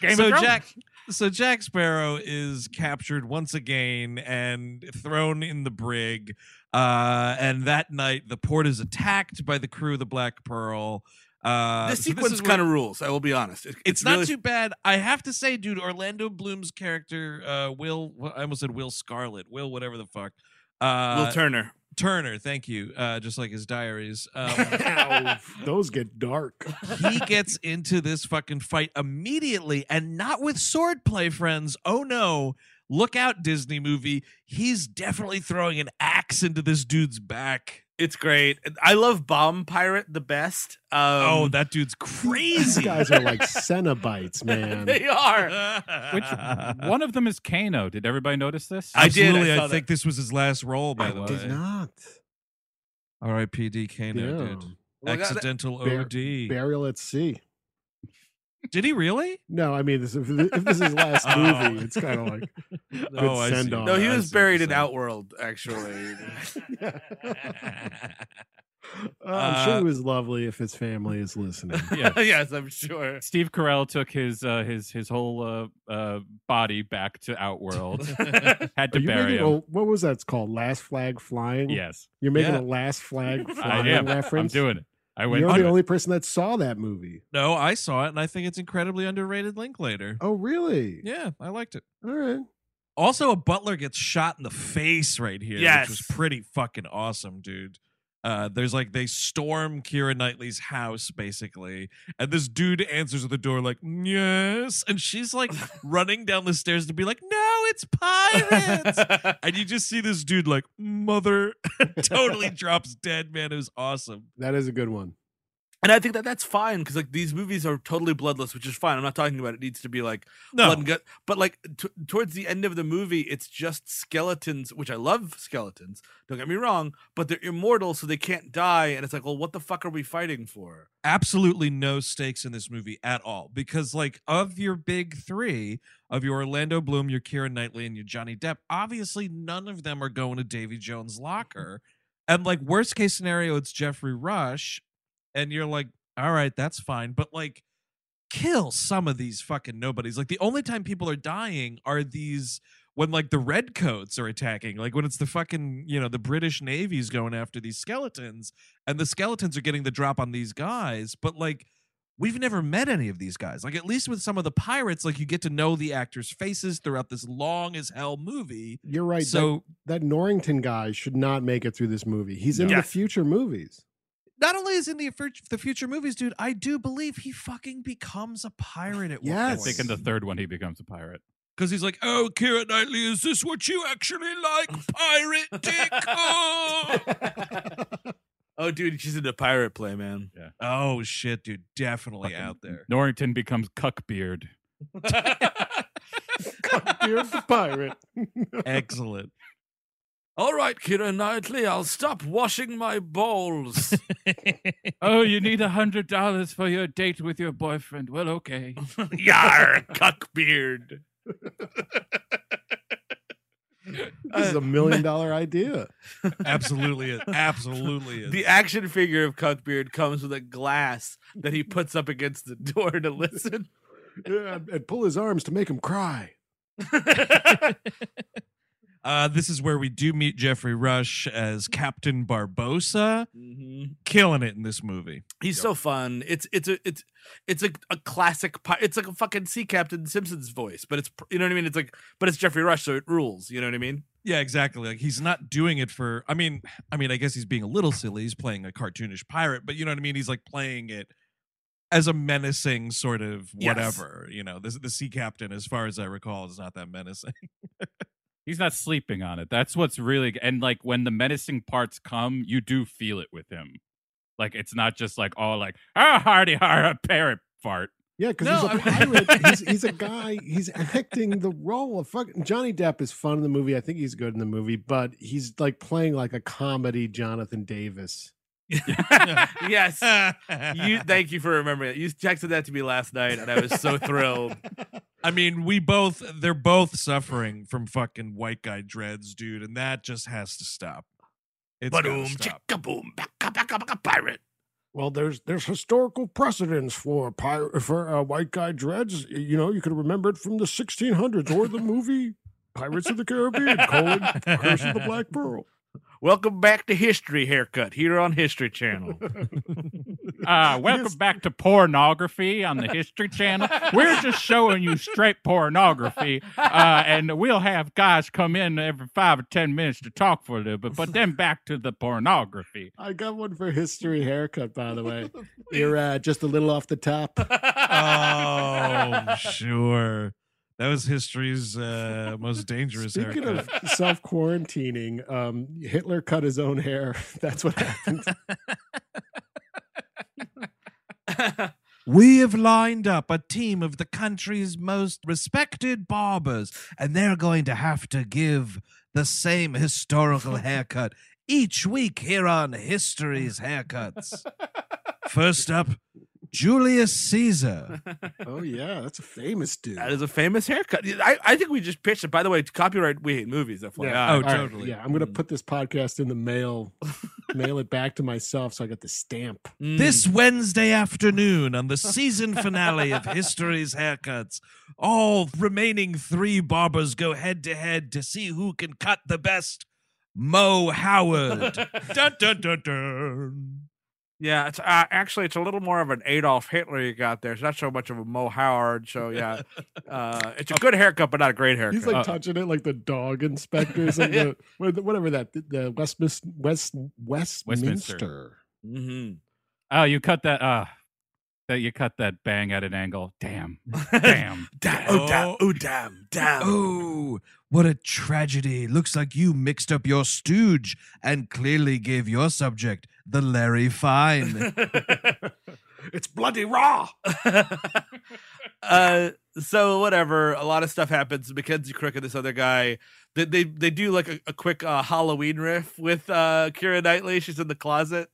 Game so of Thrones. Jack, so Jack Sparrow is captured once again and thrown in the brig. Uh, and that night, the port is attacked by the crew of the Black Pearl. Uh, so sequence is kind of rules. I will be honest. It- It's, not really- too bad. I have to say, dude, Orlando Bloom's character, uh, Will, I almost said Will Scarlet, Will, whatever the fuck. Uh, Will Turner. Turner, thank you. Uh, just like his diaries. Um, those get dark. he gets into this fucking fight immediately and not with swordplay, friends. Oh no. Look out, Disney movie. He's definitely throwing an axe into this dude's back. It's great. I love Bomb Pirate the best. Um, oh, that dude's These crazy. guys are like Cenobites, man. they are. Which one of them is Kano? Did everybody notice this? I did, I I, saw think this was his last role, by It the was. way. Did not. R.I.P.D. Kano Yeah. did. Well, Accidental Bar- OD. Burial at sea. Did he really? No, I mean, this, if, if this is his last Oh. movie, it's kind of like Oh, send off. No, he was see buried in. Outworld, actually. Uh, I'm sure Uh, it was lovely if his family is listening. Yeah. yes, I'm sure. Steve Carell took his uh, his his whole uh, uh, body back to Outworld. Had to bury making, him. well, what was that called? Last flag flying? yes, You're making Yeah. a last flag I flying am. reference? I'm doing it. I went. You're the it. only person that saw that movie. no, I saw it and I think it's incredibly underrated Linklater. Oh, really? Yeah, I liked it. All right. Also, a butler gets shot in the face right here, Yes. which was pretty fucking awesome, dude. Uh, there's like they storm Keira Knightley's house basically, and this dude answers at the door like yes, and she's like running down the stairs to be like, no, it's pirates, and you just see this dude like mother totally drops dead. Man, it was awesome. That is a good one. And I think that that's fine because like these movies are totally bloodless, which is fine. I'm not talking about it needs to be like No, blood and gut, but like t- towards the end of the movie, it's just skeletons, which I love skeletons. Don't get me wrong, but they're immortal, so they can't die. And it's like, well, what the fuck are we fighting for? absolutely no stakes in this movie at all because like of your big three of your orlando bloom your Kieran knightley and your johnny depp obviously none of them are going to davy jones locker and like worst case scenario it's geoffrey rush and you're like all right that's fine but like kill some of these fucking nobodies like the only time people are dying are these when like the redcoats are attacking like when it's the fucking you know the british navy's going after these skeletons and the skeletons are getting the drop on these guys but like we've never met any of these guys like at least with some of the pirates like you get to know the actors faces throughout this long as hell movie You're right. so that, that Norrington guy should not make it through this movie. He's in the future movies. Not only is in the fut- the future movies dude i do believe he fucking becomes a pirate at one Yes. I think in the third one he becomes a pirate. because he's like oh keira knightley is this what you actually like pirate dick oh. oh, dude, she's in the pirate play, man. Yeah. oh shit dude definitely Fucking out there Norrington becomes Cuckbeard. You're the pirate. excellent All right, Keira Knightley, I'll stop washing my balls. Oh, you need a hundred dollars for your date with your boyfriend. Well, okay. Yar, cuckbeard. this is a uh, million dollar idea. absolutely is absolutely is The action figure of Cuckbeard comes with a glass that he puts up against the door to listen. Yeah, and- and pull his arms to make him cry. Uh, this is where we do meet Geoffrey Rush as Captain Barbossa, Mhm. killing it in this movie. He's so fun. It's it's a it's it's a, a classic. It's like a fucking sea captain Simpsons voice, but it's you know what I mean. It's like, but it's Geoffrey Rush, so it rules. You know what I mean? Yeah, exactly. Like he's not doing it for. I mean, I mean, I guess he's being a little silly. He's playing a cartoonish pirate, but you know what I mean. He's like playing it as a menacing sort of Yes. whatever. You know, the the sea captain, as far as I recall, is not that menacing. He's not sleeping on it. That's what's really and like when the menacing parts come, you do feel it with him. Like it's not just like all like ah hardy har a parrot fart. Yeah, because No, he's a I mean- pirate. he's, he's a guy. He's acting the role of fucking Johnny Depp is fun in the movie. I think he's good in the movie, but he's like playing like a comedy Jonathan Davis. yes. You thank you for remembering it. You texted that to me last night, and I was so thrilled. I mean, we both they're both suffering from fucking white guy dreads, dude, and that just has to stop. It's gotta Ba-doom, stop. chicka-boom, baka, baka, baka, pirate. Well, there's there's historical precedence for pirate for uh, white guy dreads. You know, you could remember it from the 1600s or the movie Pirates of the Caribbean: colon, Curse of the Black Pearl. Welcome back to History Haircut here on History Channel. Uh, welcome back to pornography on the History Channel. We're just showing you straight pornography, uh, and we'll have guys come in every five or ten minutes to talk for a little bit, but then back to the pornography. I got one for history haircut, by the way. You're uh, just a little off the top. Oh, sure. That was history's uh, most dangerous Speaking haircut. of self quarantining, um, Hitler cut his own hair. That's what happened. We have lined up a team of the country's most respected barbers, and they're going to have to give the same historical haircut each week here on History's Haircuts. First up, Julius Caesar. Oh yeah, that's a famous dude. that is a famous haircut. I, I think we just pitched it. By the way, copyright We Hate Movies. FYI. Oh, All right, totally. yeah, I'm gonna put this podcast in the mail, mail it back to myself, so I got the stamp. Mm. This Wednesday afternoon on the season finale of History's Haircuts, all remaining three barbers go head to head to see who can cut the best. Moe Howard. dun, dun, dun, dun. Yeah, it's uh, actually it's a little more of an Adolf Hitler you got there. It's not so much of a Moe Howard. So yeah, uh, it's a good haircut, but not a great haircut. He's like Uh, touching it like the dog inspectors and Yeah. the whatever that the Westminster West Westminster. hmm Oh, you cut that. That you cut that bang at an angle. Damn. Damn. damn, oh, damn, oh, damn, damn. Oh, what a tragedy. Looks like you mixed up your stooge and clearly gave your subject the Larry Fine. it's bloody raw. uh, so whatever. A lot of stuff happens. Mackenzie Crook and this other guy. They they, they do like a, a quick uh, Halloween riff with uh, Keira Knightley. She's in the closet.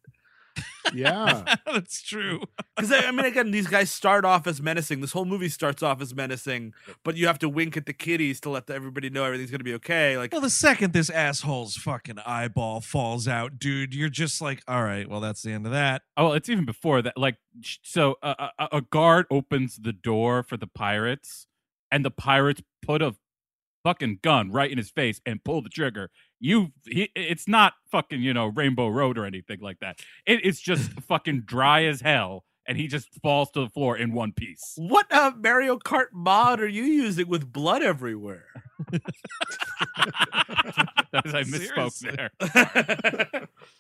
Yeah. That's true. Because I mean, again, these guys start off as menacing. This whole movie starts off as menacing, but you have to wink at the kiddies to let everybody know everything's gonna be okay. Like, Well, the second this asshole's fucking eyeball falls out, dude, you're just like, all right, well, that's the end of that. Oh, well, it's even before that. Like, so a, a, a guard opens the door for the pirates, and the pirates put a fucking gun right in his face and pull the trigger. You, he, it's not fucking you know Rainbow Road or anything like that. It is just fucking dry as hell, and he just falls to the floor in one piece. what uh, Mario Kart mod are you using with blood everywhere? As I misspoke Seriously. there.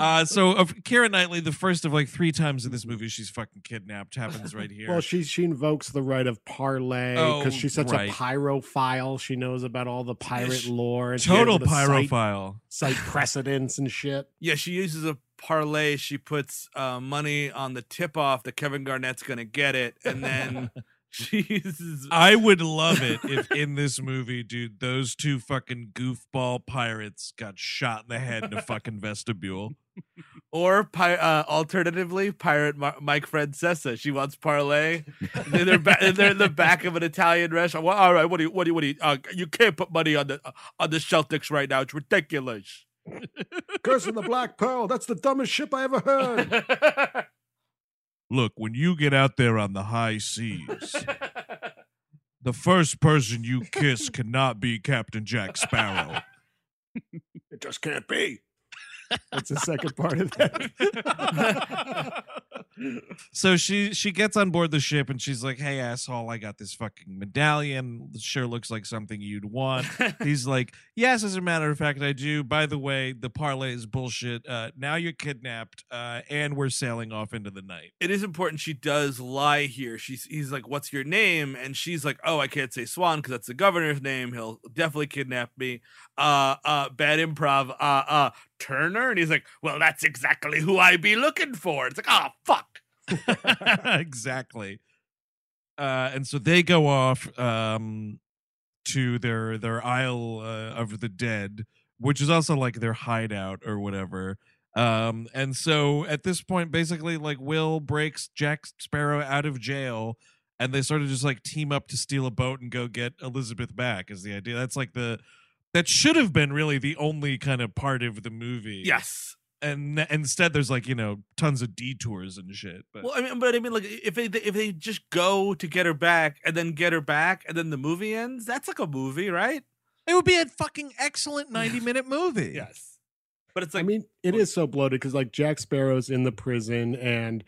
Uh, so of Keira Knightley, the first of like three times in this movie she's fucking kidnapped happens right here. Well, she she invokes the right of parlay because Oh, she's such right. a pyrophile. She knows about all the pirate sh- lore. And she's Total able to cite- pyrophile. Cite precedents and shit. yeah, she uses a parlay. She puts uh, money on the tip off that Kevin Garnett's gonna get it, and then she uses. I would love it if in this movie, dude, those two fucking goofball pirates got shot in the head in a fucking vestibule. Or pi- uh, alternatively, pirate Ma- Mike Francesa. She wants parlay. they're, they're, ba- they're in the back of an Italian restaurant. Well, all right, what do you, what do you, what do you? Uh, you can't put money on the on the Celtics right now. It's ridiculous. Curse of the Black Pearl. That's the dumbest ship I ever heard. Look, when you get out there on the high seas, the first person you kiss cannot be Captain Jack Sparrow. It just can't be. That's the second part of that. so she she gets on board the ship and she's like, "Hey asshole, I got this fucking medallion. Sure looks like something you'd want." He's like, "Yes, as a matter of fact, I do. By the way, the parlay is bullshit. Uh, now you're kidnapped, uh, and we're sailing off into the night." it is important she does lie here. She's he's like, "What's your name?" And she's like, "Oh, I can't say Swan because that's the governor's name. He'll definitely kidnap me." Uh, uh, bad improv. Uh, uh, Turner, and he's like, "Well, that's exactly who I be looking for." It's like, "Oh, fuck." exactly. Uh, and so they go off um, to their their Isle uh, of the Dead, which is also like their hideout or whatever. Um, and so at this point, basically, like Will breaks Jack Sparrow out of jail, and they sort of just like team up to steal a boat and go get Elizabeth back. Is the idea? That's like the that should have been really the only kind of part of the movie. Yes. and n- instead there's like you know tons of detours and shit. But Well, I mean, but I mean, like, if they if they just go to get her back and then get her back and then the movie ends, that's like a movie, right? It would be a fucking excellent 90 minute movie. Yes. But it's like, I mean, it is so bloated because like Jack Sparrow's in the prison and he,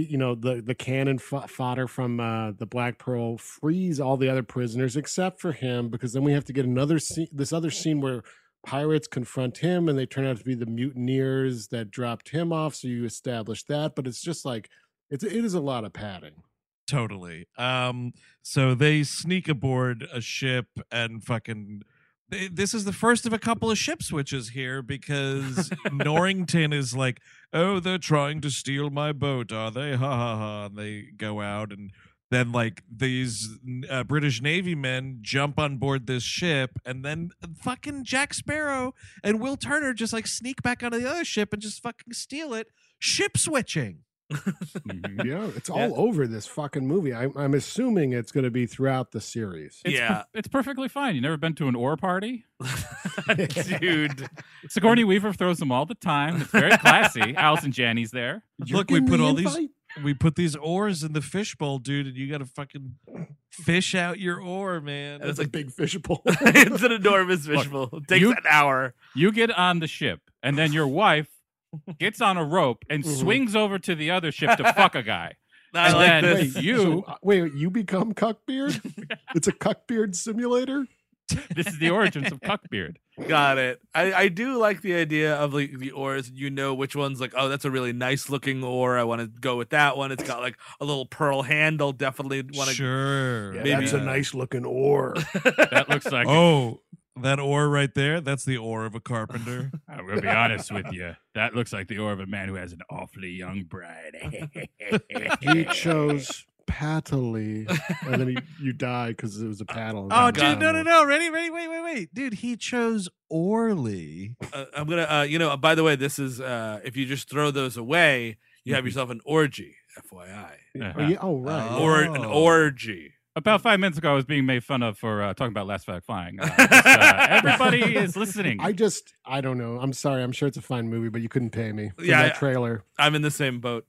you know, the the cannon fo- fodder from uh, the Black Pearl frees all the other prisoners except for him because then we have to get another scene, this other scene where pirates confront him and they turn out to be the mutineers that dropped him off. So you establish that, but it's just like it's it is a lot of padding. Totally. Um, so they sneak aboard a ship and fucking. This is the first of a couple of ship switches here because Norrington is like, "Oh, they're trying to steal my boat, are they? Ha ha ha!" And they go out, and then like these uh, British Navy men jump on board this ship, and then fucking Jack Sparrow and Will Turner just like sneak back onto the other ship and just fucking steal it. Ship switching. Yeah, it's Yeah. all over this fucking movie. I'm I'm assuming it's going to be throughout the series. It's Yeah. per- it's perfectly fine. You never been to an oar party? dude, Sigourney Weaver throws them all the time. It's very classy. Allison Janney's there. Look, we put the all these we put these oars in the fishbowl, dude, and you got to fucking fish out your oar, man. And It's a big fishbowl. it's an enormous fishbowl. It takes you- an hour. You get on the ship, and then your wife gets on a rope, and Mhm. swings over to the other ship to fuck a guy. I And like then this. Wait, you- so, uh, wait, you become Cuckbeard? it's a Cuckbeard simulator? This is the origins of Cuckbeard. Got it. I, I do like the idea of like the oars. You know which one's like, oh, that's a really nice looking oar. I want to go with that one. It's got like a little pearl handle. Definitely want to. Sure. Yeah, Maybe- that's a nice looking oar. That looks like. Oh, that oar right there, that's the oar of a carpenter. I'm gonna be honest with you. That looks like the oar of a man who has an awfully young bride. he chose Paddly, and then he, you die because it was a paddle. Oh, God. dude, no, no, no. Ready, ready, wait, wait, wait. Dude, he chose Orly. uh, I'm gonna. Uh, you know. By the way, this is. Uh, if you just throw those away, you have yourself an orgy. FYI, Oh, yeah, oh right. Oh. or an orgy. About five minutes ago, I was being made fun of for uh, talking about Last Fact Flying. Uh, just, uh, everybody is listening. I just, I don't know. I'm sorry. I'm sure it's a fine movie, but you couldn't pay me. For Yeah, that I- trailer. I'm in the same boat.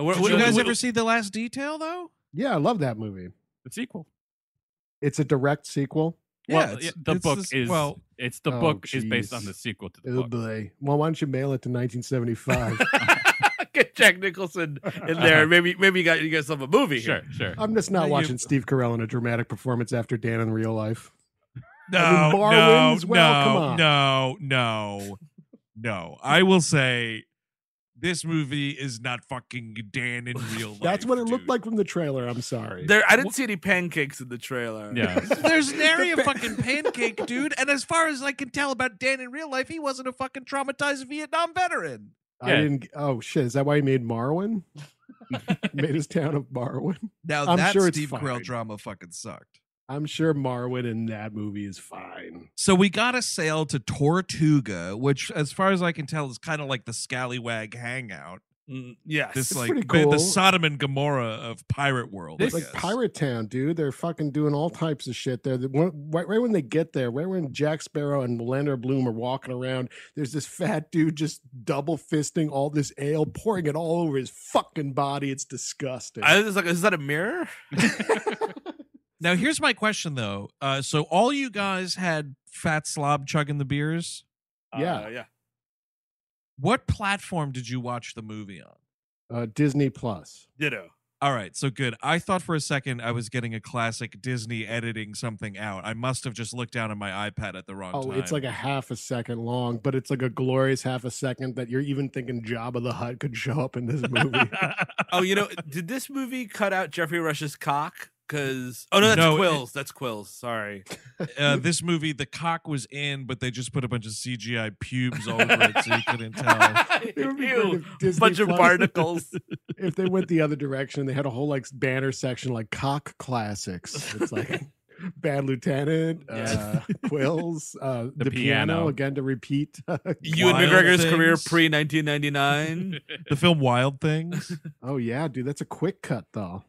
Uh, what- Did what- you guys what- ever see The Last Detail, though? Yeah, I love that movie. the sequel. It's a direct sequel. well, it's- yeah, the it's book this- is well. it's the Oh, book is based jeez. on the sequel to the Oh book. boy. Well, why don't you mail it to 1975? Get Jack Nicholson in there. Maybe maybe you got you got yourself a movie. Sure, here. sure. I'm just not Yeah, you- watching Steve Carell in a dramatic performance after Dan in real life. No, I mean, no, as well, come no, on. no, no, no. I will say this movie is not fucking Dan in real life. That's what it looked like from the trailer. I'm sorry. There, I didn't see any pancakes in the trailer. Yeah. There's nary a fucking pancake, dude. And as far as I can tell about Dan in real life, he wasn't a fucking traumatized Vietnam veteran. I didn't. Oh shit! Is that why he made Marwen? made his town of Marwen. Now I'm that sure it's Steve Carell drama fucking sucked. I'm sure Marwen in that movie is fine. So we got a sail to Tortuga, which, as far as I can tell, is kind of like the Scallywag hangout. Mm, yes. This It's like the- cool. the Sodom and Gomorrah of pirate world. It's like. Pirate Town, dude. They're fucking doing all types of shit there. Right, right when they get there, right when Jack Sparrow and Orlando Bloom are walking around, there's this fat dude just double fisting all this ale, pouring it all over his fucking body. It's disgusting. I was like, is that a mirror? Now here's my question though. Uh, so all you guys had Fat Slob chugging the beers. Yeah. Uh, yeah. What platform did you watch the movie on? uh, Disney Plus. Ditto. All right, so good. I thought for a second I was getting a classic Disney editing something out. I must have just looked down at my iPad at the wrong Oh, time. it's like a half a second long, but it's like a glorious half a second that you're even thinking Jabba the Hutt could show up in this movie. Oh, you know, did this movie cut out Geoffrey Rush's cock? Because oh no, that's No, it- Quills. that's Quills. Sorry. uh, this movie. The cock was in, but they just put a bunch of CGI pubes all over it, so you couldn't tell. It would be Ew. if Bunch of barnacles. if they went the other direction, they had a whole like banner section like cock classics. It's like Bad Lieutenant, Yes. uh, Quills, uh, the, The piano. piano. again to repeat. Ewan Wild McGregor's career pre 1999. The film Wild Things. oh yeah, dude, that's a quick cut though.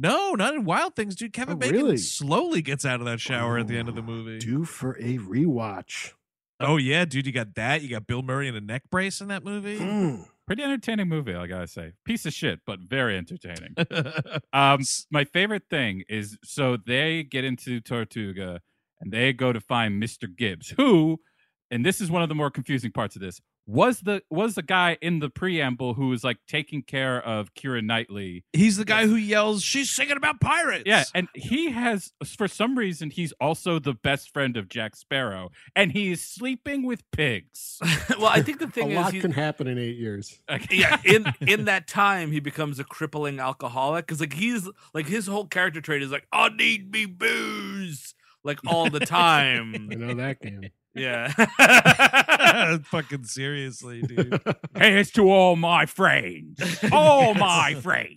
No, not in Wild Things, dude. Kevin Oh, Bacon really? slowly gets out of that shower at the end of the Oh, movie. Due for a rewatch. Oh yeah, dude, you got that. You got Bill Murray in a neck brace in that movie. Mm. Pretty entertaining movie, I gotta say. Piece of shit, but very entertaining. Um, my favorite thing is so they get into Tortuga and they go to find Mr. Gibbs, who, and this is one of the more confusing parts of this, was the was the guy in the preamble who was like taking care of Keira Knightley. He's the guy who yells, "She's singing about pirates." Yeah, and he has for some reason he's also the best friend of Jack Sparrow, and he's sleeping with pigs. well, I think the A thing is, a lot he- can happen in eight years. yeah, in in that time, he becomes a crippling alcoholic because like he's like his whole character trait is like, I need me booze, like all the I time. know that game. Yeah. Fucking seriously, dude. Here's to all my friends, all my friends.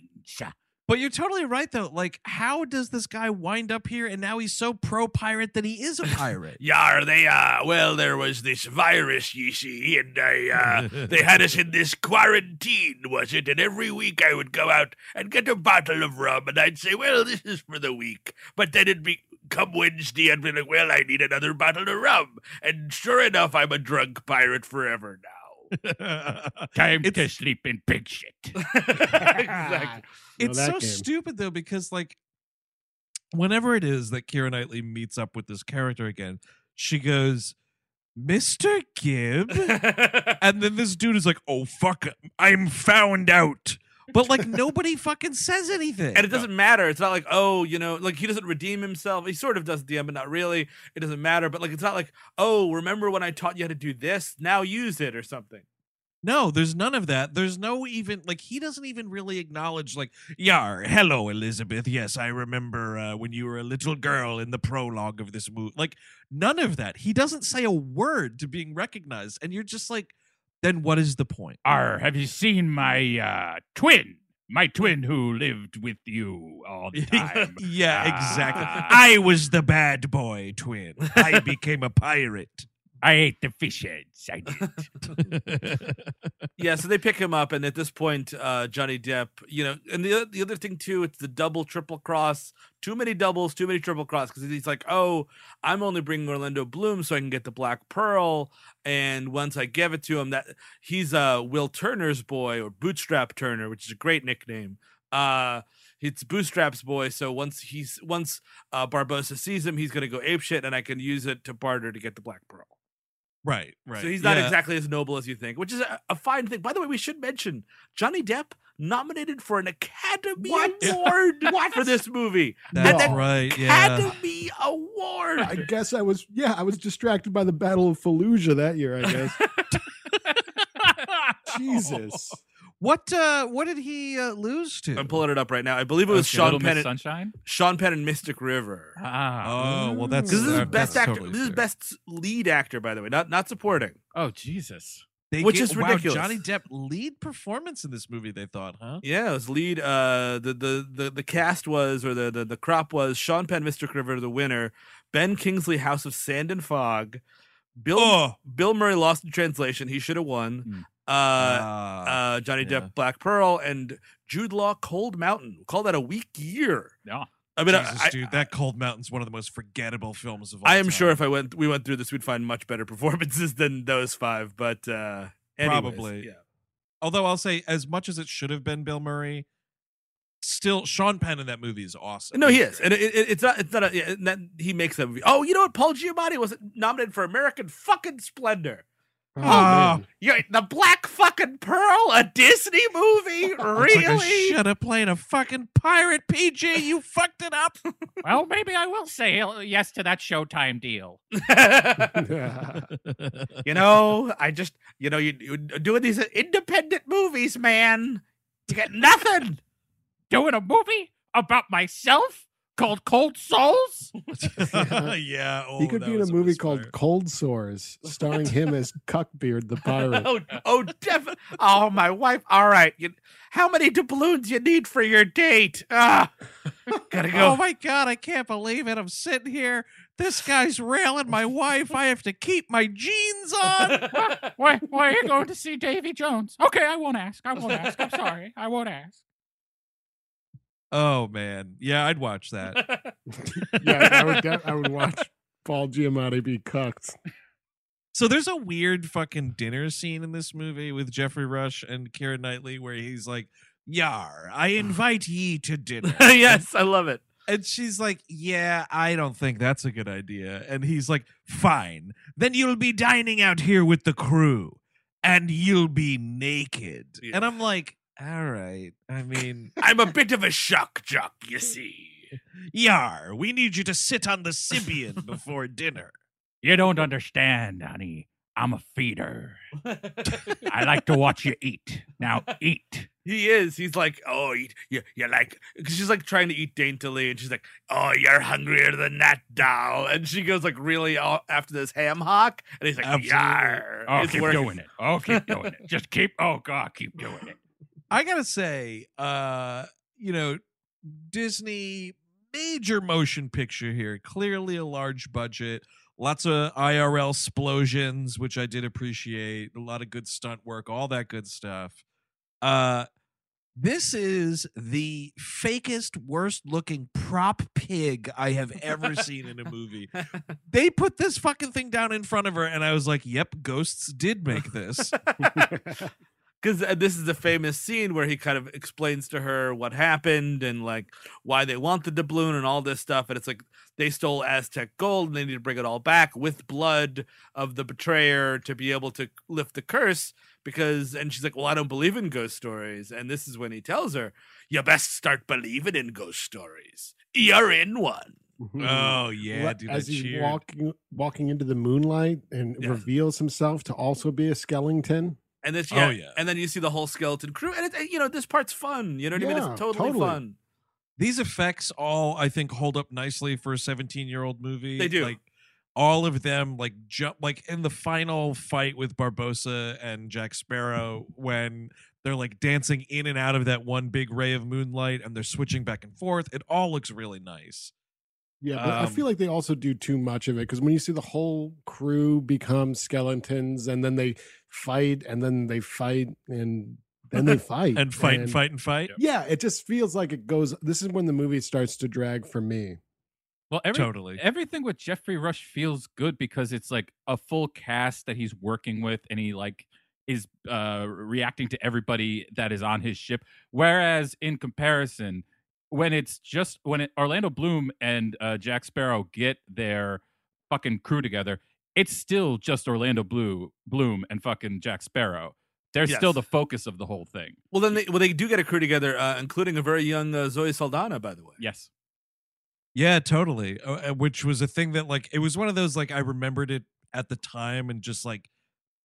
But you're totally right though. Like, how does this guy wind up here and now he's so pro pirate that he is a pirate? Yar, they uh well there was this virus, you see, and I uh they had us in this quarantine, was it? And every week I would go out and get a bottle of rum and I'd say, Well, this is for the week. But then it'd be come Wednesday I'd be like, Well, I need another bottle of rum. And sure enough, I'm a drunk pirate forever now. Time to sleep in pig shit. exactly. Know it's so game. stupid though because like whenever it is that Keira Knightley meets up with this character again, she goes, Mr. Gibb? and then this dude is like, "Oh fuck, I'm found out." But like nobody fucking says anything. and it doesn't matter. It's not like, oh, you know, like he doesn't redeem himself. He sort of does at the end, but not really. It doesn't matter. But like, it's not like, oh, remember when I taught you how to do this? Now use it or something. No, there's none of that. There's no even like he doesn't even really acknowledge like, "Yar, hello Elizabeth. Yes, I remember uh, when you were a little girl in the prologue of this movie." Like none of that. He doesn't say a word to being recognized, and you're just like, then what is the point? Ar, have you seen my uh, twin? My twin who lived with you all the time. yeah, exactly. Ah. I was the bad boy twin. I became a pirate. I ate the fish heads. I did. Yeah, so they pick him up, and at this point, uh, Johnny Depp, you know, and the the other thing too, it's the double triple cross. Too many doubles, too many triple cross. Because he's like, oh, I'm only bringing Orlando Bloom so I can get the Black Pearl, and once I give it to him, that he's uh Will Turner's boy or Bootstrap Turner, which is a great nickname. Uh, it's Bootstrap's boy. So once he's once uh, Barbossa sees him, he's gonna go ape shit, and I can use it to barter to get the Black Pearl. Right, right. So he's not Yeah. exactly as noble as you think, which is a, a fine thing. By the way, we should mention Johnny Depp nominated for an Academy What? Award for this movie. That's An right. Yeah. Academy Award. I guess I was yeah, I was distracted by the Battle of Fallujah that year, I guess. Jesus. What uh what did he uh, lose to? I'm pulling it up right now. I believe it was Okay, Sean Little Miss Penn. And, Sunshine. Sean Penn and Mystic River. Ah. Oh, well that's Because this is uh, best actor. totally this is best lead actor, by the way, not not supporting. Oh Jesus. They which get- is wow, ridiculous. Johnny Depp lead performance in this movie they thought, huh? Yeah, it was lead. Uh, the the the the cast was, or the the, the crop was Sean Penn, Mystic River, the winner. Ben Kingsley, House of Sand and Fog. Bill Oh. Bill Murray lost in translation. He should have won. Hmm. Uh, Ah. uh, Johnny yeah. Depp, Black Pearl, and Jude Law, Cold Mountain. Call that a weak year. Yeah. I mean, Jesus, I, dude, that Cold Mountain's one of the most forgettable films of all I am sure if I went, we went through this, we'd find much better performances than those five. But uh, anyways, Probably. yeah. Although I'll say, as much as it should have been Bill Murray, still Sean Penn in that movie is awesome. No, he is, and it, it, it's not. It's not. A, yeah, that, he makes that movie. Oh, you know what? Paul Giamatti was nominated for American fucking Splendor. Oh, man. Oh, yeah, the Black fucking Pearl, a Disney movie, It's like I really? should have played a fucking pirate, PG. You fucked it up. Well, maybe I will say yes to that Showtime deal. you know, I just, you know, you, you doing these independent movies, man. You get nothing. Doing a movie about myself called Cold Souls. yeah. Oh, he could be in a movie misfire. called Cold Sores, starring him as Cuckbeard the pirate. oh, oh, definitely. Oh, my wife. All right. You, how many doubloons you need for your date? Ah, gotta go. Oh my god, I can't believe it. I'm sitting here. This guy's railing my wife. I have to keep my jeans on. why, why are you going to see Davy Jones? Okay, I won't ask. I won't ask. I'm sorry. I won't ask. Oh man. Yeah, I'd watch that. yeah, I would, de- I would watch Paul Giamatti be cucked. So there's a weird fucking dinner scene in this movie with Geoffrey Rush and Karen Knightley where he's like, Yar, I invite ye to dinner. yes, I love it. And she's like, Yeah, I don't think that's a good idea. And he's like, Fine. Then you'll be dining out here with the crew and you'll be naked. Yeah. And I'm like, All right. I mean, I'm a bit of a shock jock, you see. Yar, we need you to sit on the Sybian before dinner. You don't understand, honey. I'm a feeder. I like to watch you eat. Now eat. He is. He's like, oh, you, you, you like, because she's like trying to eat daintily, and she's like, oh, you're hungrier than that, doll. And she goes like really all, after this ham hock, and he's like, Absolutely. yar. Oh, keep working. doing it. Oh, keep doing it. Just keep. Oh God, keep doing it. I gotta say, uh, you know, Disney major motion picture here, clearly a large budget, lots of IRL explosions, which I did appreciate, a lot of good stunt work, all that good stuff. Uh this is the fakest, worst looking prop pig I have ever seen in a movie. They put this fucking thing down in front of her, and I was like, yep, ghosts did make this. because uh, this is the famous scene where he kind of explains to her what happened and like why they want the doubloon and all this stuff and it's like they stole aztec gold and they need to bring it all back with blood of the betrayer to be able to lift the curse because and she's like well i don't believe in ghost stories and this is when he tells her you best start believing in ghost stories you're in one mm-hmm. Oh yeah, Let- dude. as that he's cheer. walking walking into the moonlight and Yeah. reveals himself to also be a skeleton. And this Oh, yeah, yeah. and then you see the whole skeleton crew and it, you know this part's fun you know what i mean it's totally, totally. fun These effects all I think hold up nicely for a 17 year old movie. They do. Like all of them like jump like in the final fight with Barbossa and Jack Sparrow when they're like dancing in and out of that one big ray of moonlight and they're switching back and forth. It all looks really nice. Yeah, but I Um, feel like they also do too much of it because when you see the whole crew become skeletons and then they fight and then they fight and then they fight And fight and fight and fight. Yeah, it just feels like it goes. This is when the movie starts to drag for me. Well, every, Totally. everything with Geoffrey Rush feels good because it's like a full cast that he's working with, and he like is uh reacting to everybody that is on his ship. Whereas in comparison, when it's just when it, Orlando Bloom and uh, Jack Sparrow get their fucking crew together, it's still just Orlando Blue Bloom and fucking Jack Sparrow. They're still the focus of the whole thing. well then they well they do get a crew together uh, including a very young uh, zoe saldana by the way Yes. Yeah, totally. Uh, uh, which was a thing that like it was one of those like I remembered it at the time and just like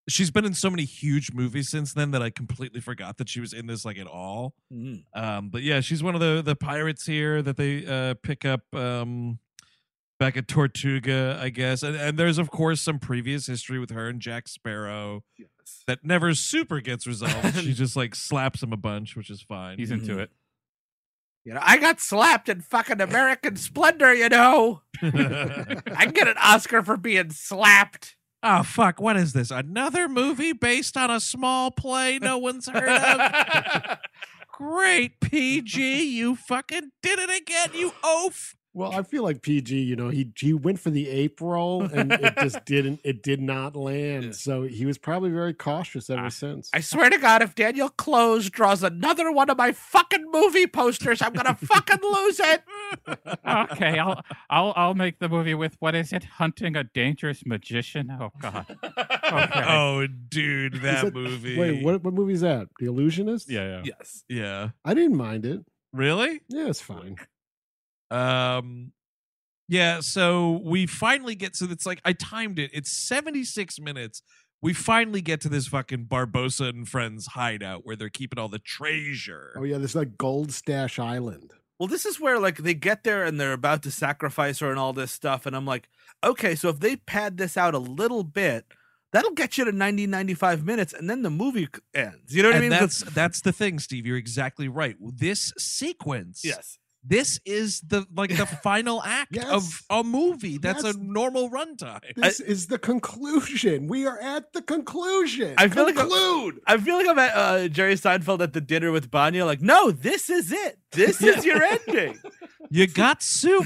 she's been in so many huge movies since then that I completely forgot that she was in this like at all. Mhm. Um, but yeah, she's one of the the pirates here that they uh pick up um back at Tortuga, I guess. And, and there's of course some previous history with her and Jack Sparrow yes. that never super gets resolved. she just like slaps him a bunch, which is fine. He's into Mhm. it. you know i got slapped in fucking american splendor you know i get an oscar for being slapped Oh fuck! What is this? Another movie based on a small play no one's heard of? Great PG, you fucking did it again, you oaf! Well, I feel like PG. You know, he he went for the ape role and it just didn't. It did not land. Yeah. So he was probably very cautious ever Ah, since. I swear to God, if Daniel Clowes draws another one of my fucking movie posters, I'm gonna fucking lose it. okay, I'll I'll I'll make the movie with what is it? Hunting a dangerous magician. Oh God. Okay. Oh, dude, Is that movie. Wait, what what movie is that? The Illusionist? Yeah, yeah. Yes. Yeah, I didn't mind it. really? Yeah, it's fine. Um, yeah. So we finally get. So it's like I timed it. It's seventy six minutes. We finally get to this fucking Barbossa and friends hideout where they're keeping all the treasure. Oh yeah, this is like Gold Stash Island. Well, this is where like they get there and they're about to sacrifice her and all this stuff, and I'm like, okay, so if they pad this out a little bit, that'll get you to 90, 95 minutes, and then the movie ends. You know what I mean? that's that's the thing, Steve. You're exactly right. This sequence, yes. This is the like the final act Yes. of a movie. That's, That's- a normal runtime. This is the conclusion. We are at the conclusion. I feel like I'm- conclude. I feel like I'm at uh, Jerry Seinfeld at the dinner with Bania. Like, no, this is it. This is your ending. You got soup.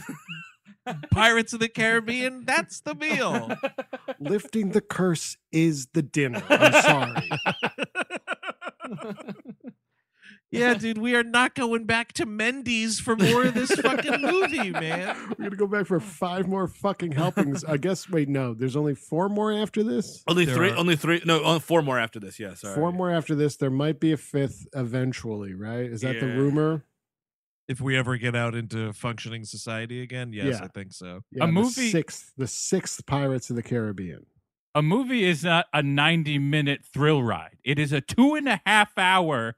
Pirates of the Caribbean. That's the meal. Lifting the curse is the dinner. I'm sorry. Yeah, dude, we are not going back to Mendy's for more of this fucking movie, man. We're gonna go back for five more fucking helpings. I guess. Wait, no. There's only four more after this. only There three. are- Only three. No, only four more after this. Yeah, sorry. Four more after this. There might be a fifth eventually, right? Is that the rumor? If we ever get out into functioning society again, yes, Yeah. I think so. Yeah, A the movie- sixth, the sixth Pirates of the Caribbean. A movie is not a 90 minute thrill ride. It is a two and a half hour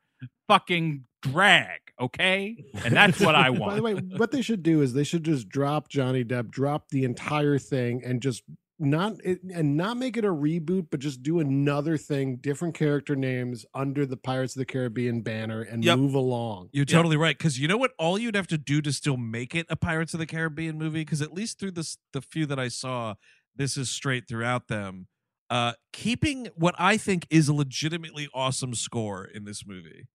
fucking drag, okay? And that's what I want. By the way, what they should do is they should just drop Johnny Depp, drop the entire thing, and just not it, and not make it a reboot, but just do another thing, different character names under the Pirates of the Caribbean banner, and Yep. move along. You're totally right. Because you know what? All you'd have to do to still make it a Pirates of the Caribbean movie, because at least through this, the few that I saw, this is straight throughout them. Uh, keeping what I think is a legitimately awesome score in this movie.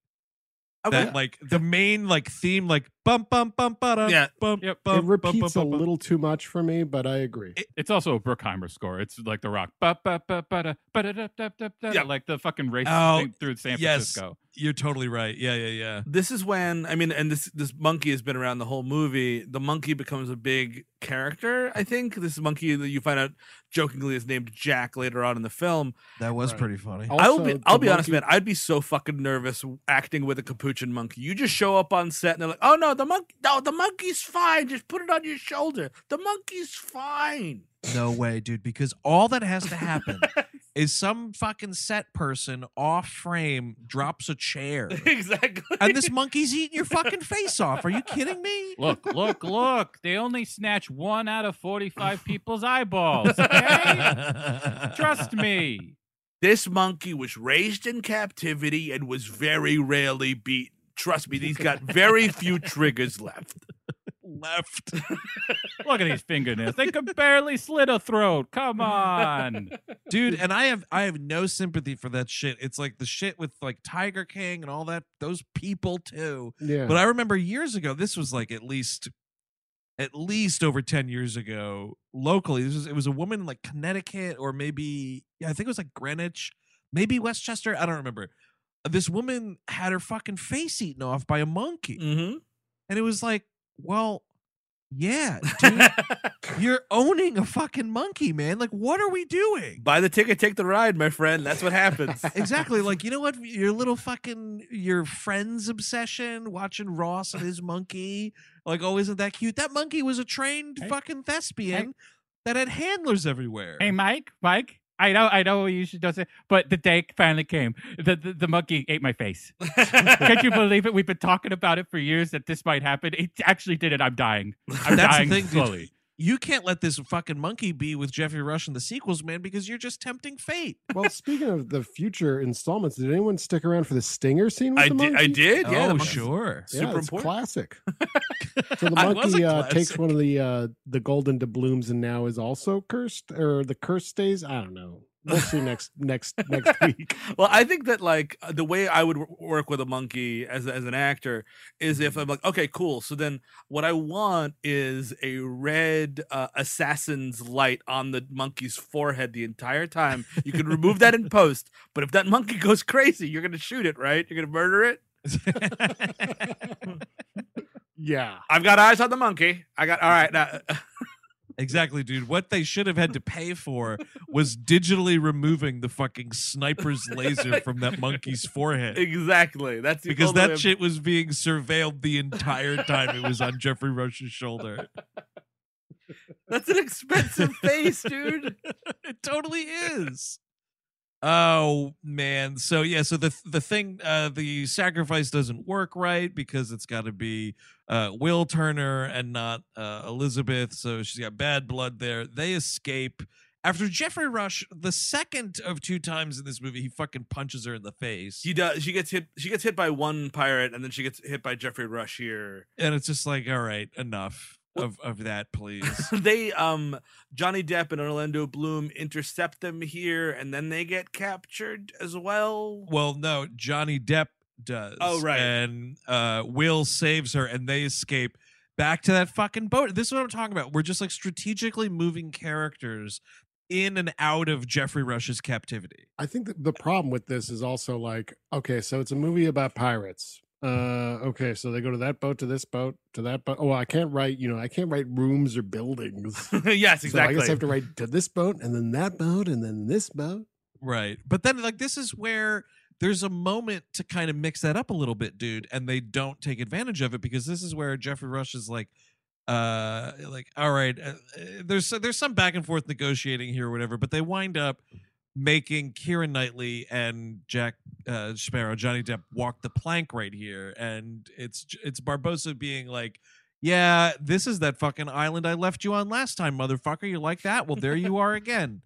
Okay. That like the main like theme, like bum bum bum ba Yeah. bum, Yep. bum, it repeats bum, a bum, bum. little too much for me, but I agree. It's also a Bruckheimer score. It's like the rock. Ba, ba, ba, ba, da, ba, da, da, da, da, da, Yeah. Like the fucking race Oh, thing through San Francisco. yes. Francisco. You're totally right. Yeah, yeah, yeah. this is when I mean, and this this monkey has been around the whole movie. The monkey becomes a big character. I think this monkey that you find out jokingly is named Jack later on in the film. That was Right. pretty funny. I'll be I'll the be honest, man. I'd be so fucking nervous acting with a capuchin monkey. You just show up on set and they're like, "Oh no, the monkey, no, the monkey's fine. Just put it on your shoulder. The monkey's fine." No way, dude. Because all that has to happen is some fucking set person off frame drops a chair, exactly. and this monkey's eating your fucking face off. Are you kidding me? Look, look, look. They only snatch one out of 45 people's eyeballs. Okay? Trust me. This monkey was raised in captivity and was very rarely beaten. Trust me, he's got very few triggers left. Left. Look at these fingernails. They could barely slit a throat. Come on. dude and i have i have no sympathy for that shit it's like the shit with like tiger king and all that those people too Yeah. but i remember years ago this was like at least at least over 10 years ago locally this was it was a woman in like connecticut or maybe yeah i think it was like greenwich maybe westchester i don't remember this woman had her fucking face eaten off by a monkey Mm-hmm. and it was like well yeah dude you're owning a fucking monkey man like what are we doing Buy the ticket, take the ride, my friend. That's what happens. exactly. Like, you know what? Your little fucking your friend's obsession, watching Ross and his monkey. Like, oh, isn't that cute? That monkey was a trained Hey. fucking thespian that had handlers everywhere. Hey, Mike, Mike. I know, I know you should don't say, but the day finally came. The, the the monkey ate my face. Can't you believe it? We've been talking about it for years that this might happen. It actually did it. I'm dying. I'm That's the dying thing, dude. Slowly. You can't let this fucking monkey be with Geoffrey Rush in the sequels, man, because you're just tempting fate. well, speaking of the future installments, did anyone stick around for the stinger scene? With I the did. I did. Yeah. the oh, monkey- sure. Yeah, Super it's important. classic. So the monkey a uh, takes one of the uh, the golden doubloons and now is also cursed, or the curse stays. I don't know. We'll see next next next week. Well, I think that like uh, the way I would work with a monkey as as an actor is if I'm like, okay, cool. So then what I want is a red uh, assassin's light on the monkey's forehead the entire time. You can remove that in post, but if that monkey goes crazy, you're gonna shoot it, right? You're gonna murder it. Yeah. I've got eyes on the monkey. I got all right now. Exactly, dude. What they should have had to pay for was digitally removing the fucking sniper's laser from that monkey's forehead. exactly. That's because that shit was being surveilled the entire time it was on Geoffrey Rush's shoulder. That's an expensive face, dude. it totally is. Oh man. So yeah, so the the thing uh the sacrifice doesn't work right because it's got to be uh Will Turner and not uh Elizabeth. So she's got bad blood there. They escape after Geoffrey Rush the second of two times in this movie he fucking punches her in the face. She does. She gets hit. She gets hit by one pirate, and then she gets hit by Geoffrey Rush here. and it's just like all right, enough of of that please. they um Johnny Depp and Orlando Bloom intercept them here, and then they get captured as well. Well, no, Johnny Depp does. Oh, right. And uh, Will saves her, and they escape back to that fucking boat. This is what I'm talking about. We're just like strategically moving characters in and out of Geoffrey Rush's captivity. I think that the problem with this is also like, okay, so it's a movie about pirates. Uh, okay, so they go to that boat, to this boat, to that boat. Oh, I can't write, you know, I can't write rooms or buildings. yes, So I guess I have to write to this boat and then that boat and then this boat. Right. But then, like, this is where there's a moment to kind of mix that up a little bit, dude, and they don't take advantage of it because this is where Geoffrey Rush is like, uh, like, all right, uh, uh, there's there's some back and forth negotiating here or whatever, but they wind up making Kieran Knightley and Jack uh, Sparrow, Johnny Depp, walk the plank right here, and it's it's Barbossa being like. Yeah, this is that fucking island I left you on last time, motherfucker. You like that? Well, there you are again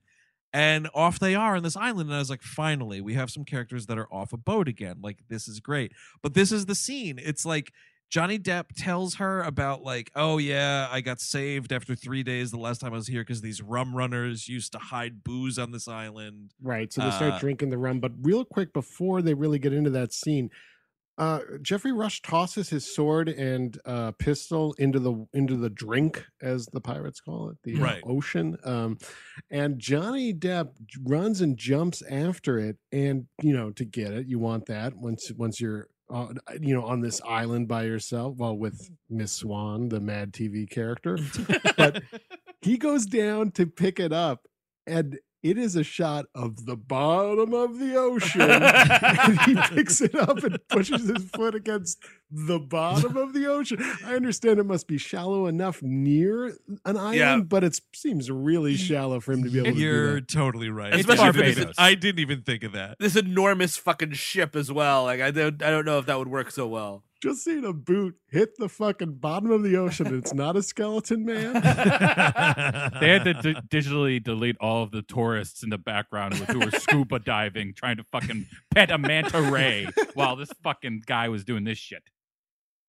and off they are on this island and i was like finally we have some characters that are off a boat again like this is great but this is the scene it's like johnny depp tells her about like oh yeah i got saved after three days the last time i was here because these rum runners used to hide booze on this island Right. So they start Uh, drinking the rum. But real quick before they really get into that scene, Uh, Geoffrey Rush tosses his sword and uh, pistol into the into the drink, as the pirates call it, the uh, Right. ocean. Um, and Johnny Depp runs and jumps after it, and you know to get it, you want that once once you're uh, you know on this island by yourself, well with Miss Swan, the Mad TV character. but he goes down to pick it up and it is a shot of the bottom of the ocean and he picks it up and pushes his foot against the bottom of the ocean i understand it must be shallow enough near an island Yeah. but it seems really shallow for him to be able to do You're totally right. It's I didn't even- Barbados. I didn't even think of that. This enormous fucking ship as well. Like I don't, I don't know if that would work so well. Just seeing a boot hit the fucking bottom of the ocean and it's not a skeleton man They had to d- digitally delete all of the tourists in the background who were scuba diving, trying to fucking pet a manta ray while this fucking guy was doing this shit.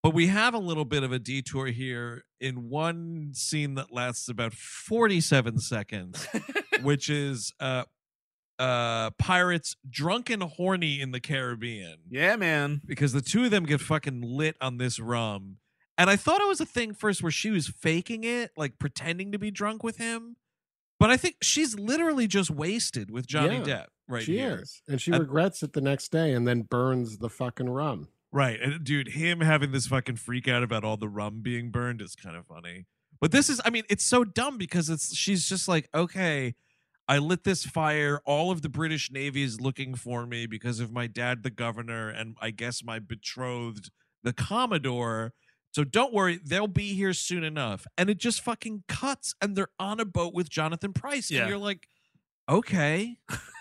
But we have a little bit of a detour here in one scene that lasts about 47 seconds, which is uh uh pirates drunk and horny in the Caribbean. Yeah, man. Because the two of them get fucking lit on this rum. And I thought it was a thing first where she was faking it, like pretending to be drunk with him. But I think she's literally just wasted with Johnny Yeah, Depp right she here. is and she And- regrets it the next day and then burns the fucking rum Right. And dude, him having this fucking freak out about all the rum being burned is kind of funny. But this is I mean, it's so dumb because it's she's just like, okay, I lit this fire. All of the British Navy is looking for me because of my dad, the governor, and I guess my betrothed, the Commodore. So don't worry, they'll be here soon enough. And it just fucking cuts and they're on a boat with Jonathan Pryce. Yeah. And you're like, okay.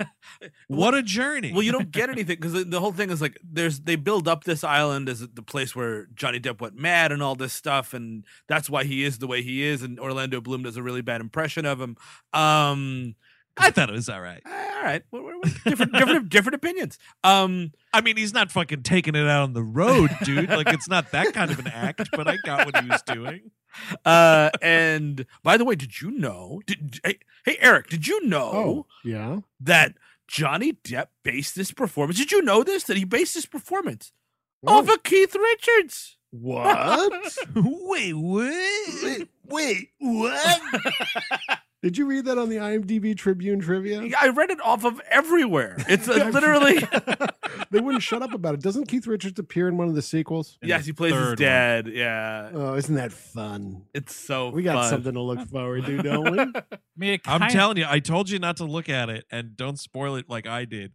what a journey. Well, you don't get anything because the, the whole thing is like there's they build up this island as the place where Johnny Depp went mad and all this stuff, and that's why he is the way he is. And Orlando Bloom does a really bad impression of him. Um, I thought it was all right. all right, we're, we're- we're different, different, different opinions. Um, I mean, he's not fucking taking it out on the road, dude. Like it's not that kind of an act, but I got what he was doing. uh, and by the way, did you know? Did, hey, hey, Eric, did you know oh yeah that Johnny Depp based this performance? Did you know this? That he based this performance Oh, off of Keith Richards. what Wait, what? wait what Did you read that on the IMDb Tribune trivia? I read it off of everywhere. It's uh, literally. they wouldn't shut up about it. Doesn't Keith Richards appear in one of the sequels? In yes, the he plays his third one. dad. Yeah, Oh, isn't that fun? it's so. We got fun. something to look forward to, don't we? I mean, I'm kind- telling you, I told you not to look at it and don't spoil it like I did.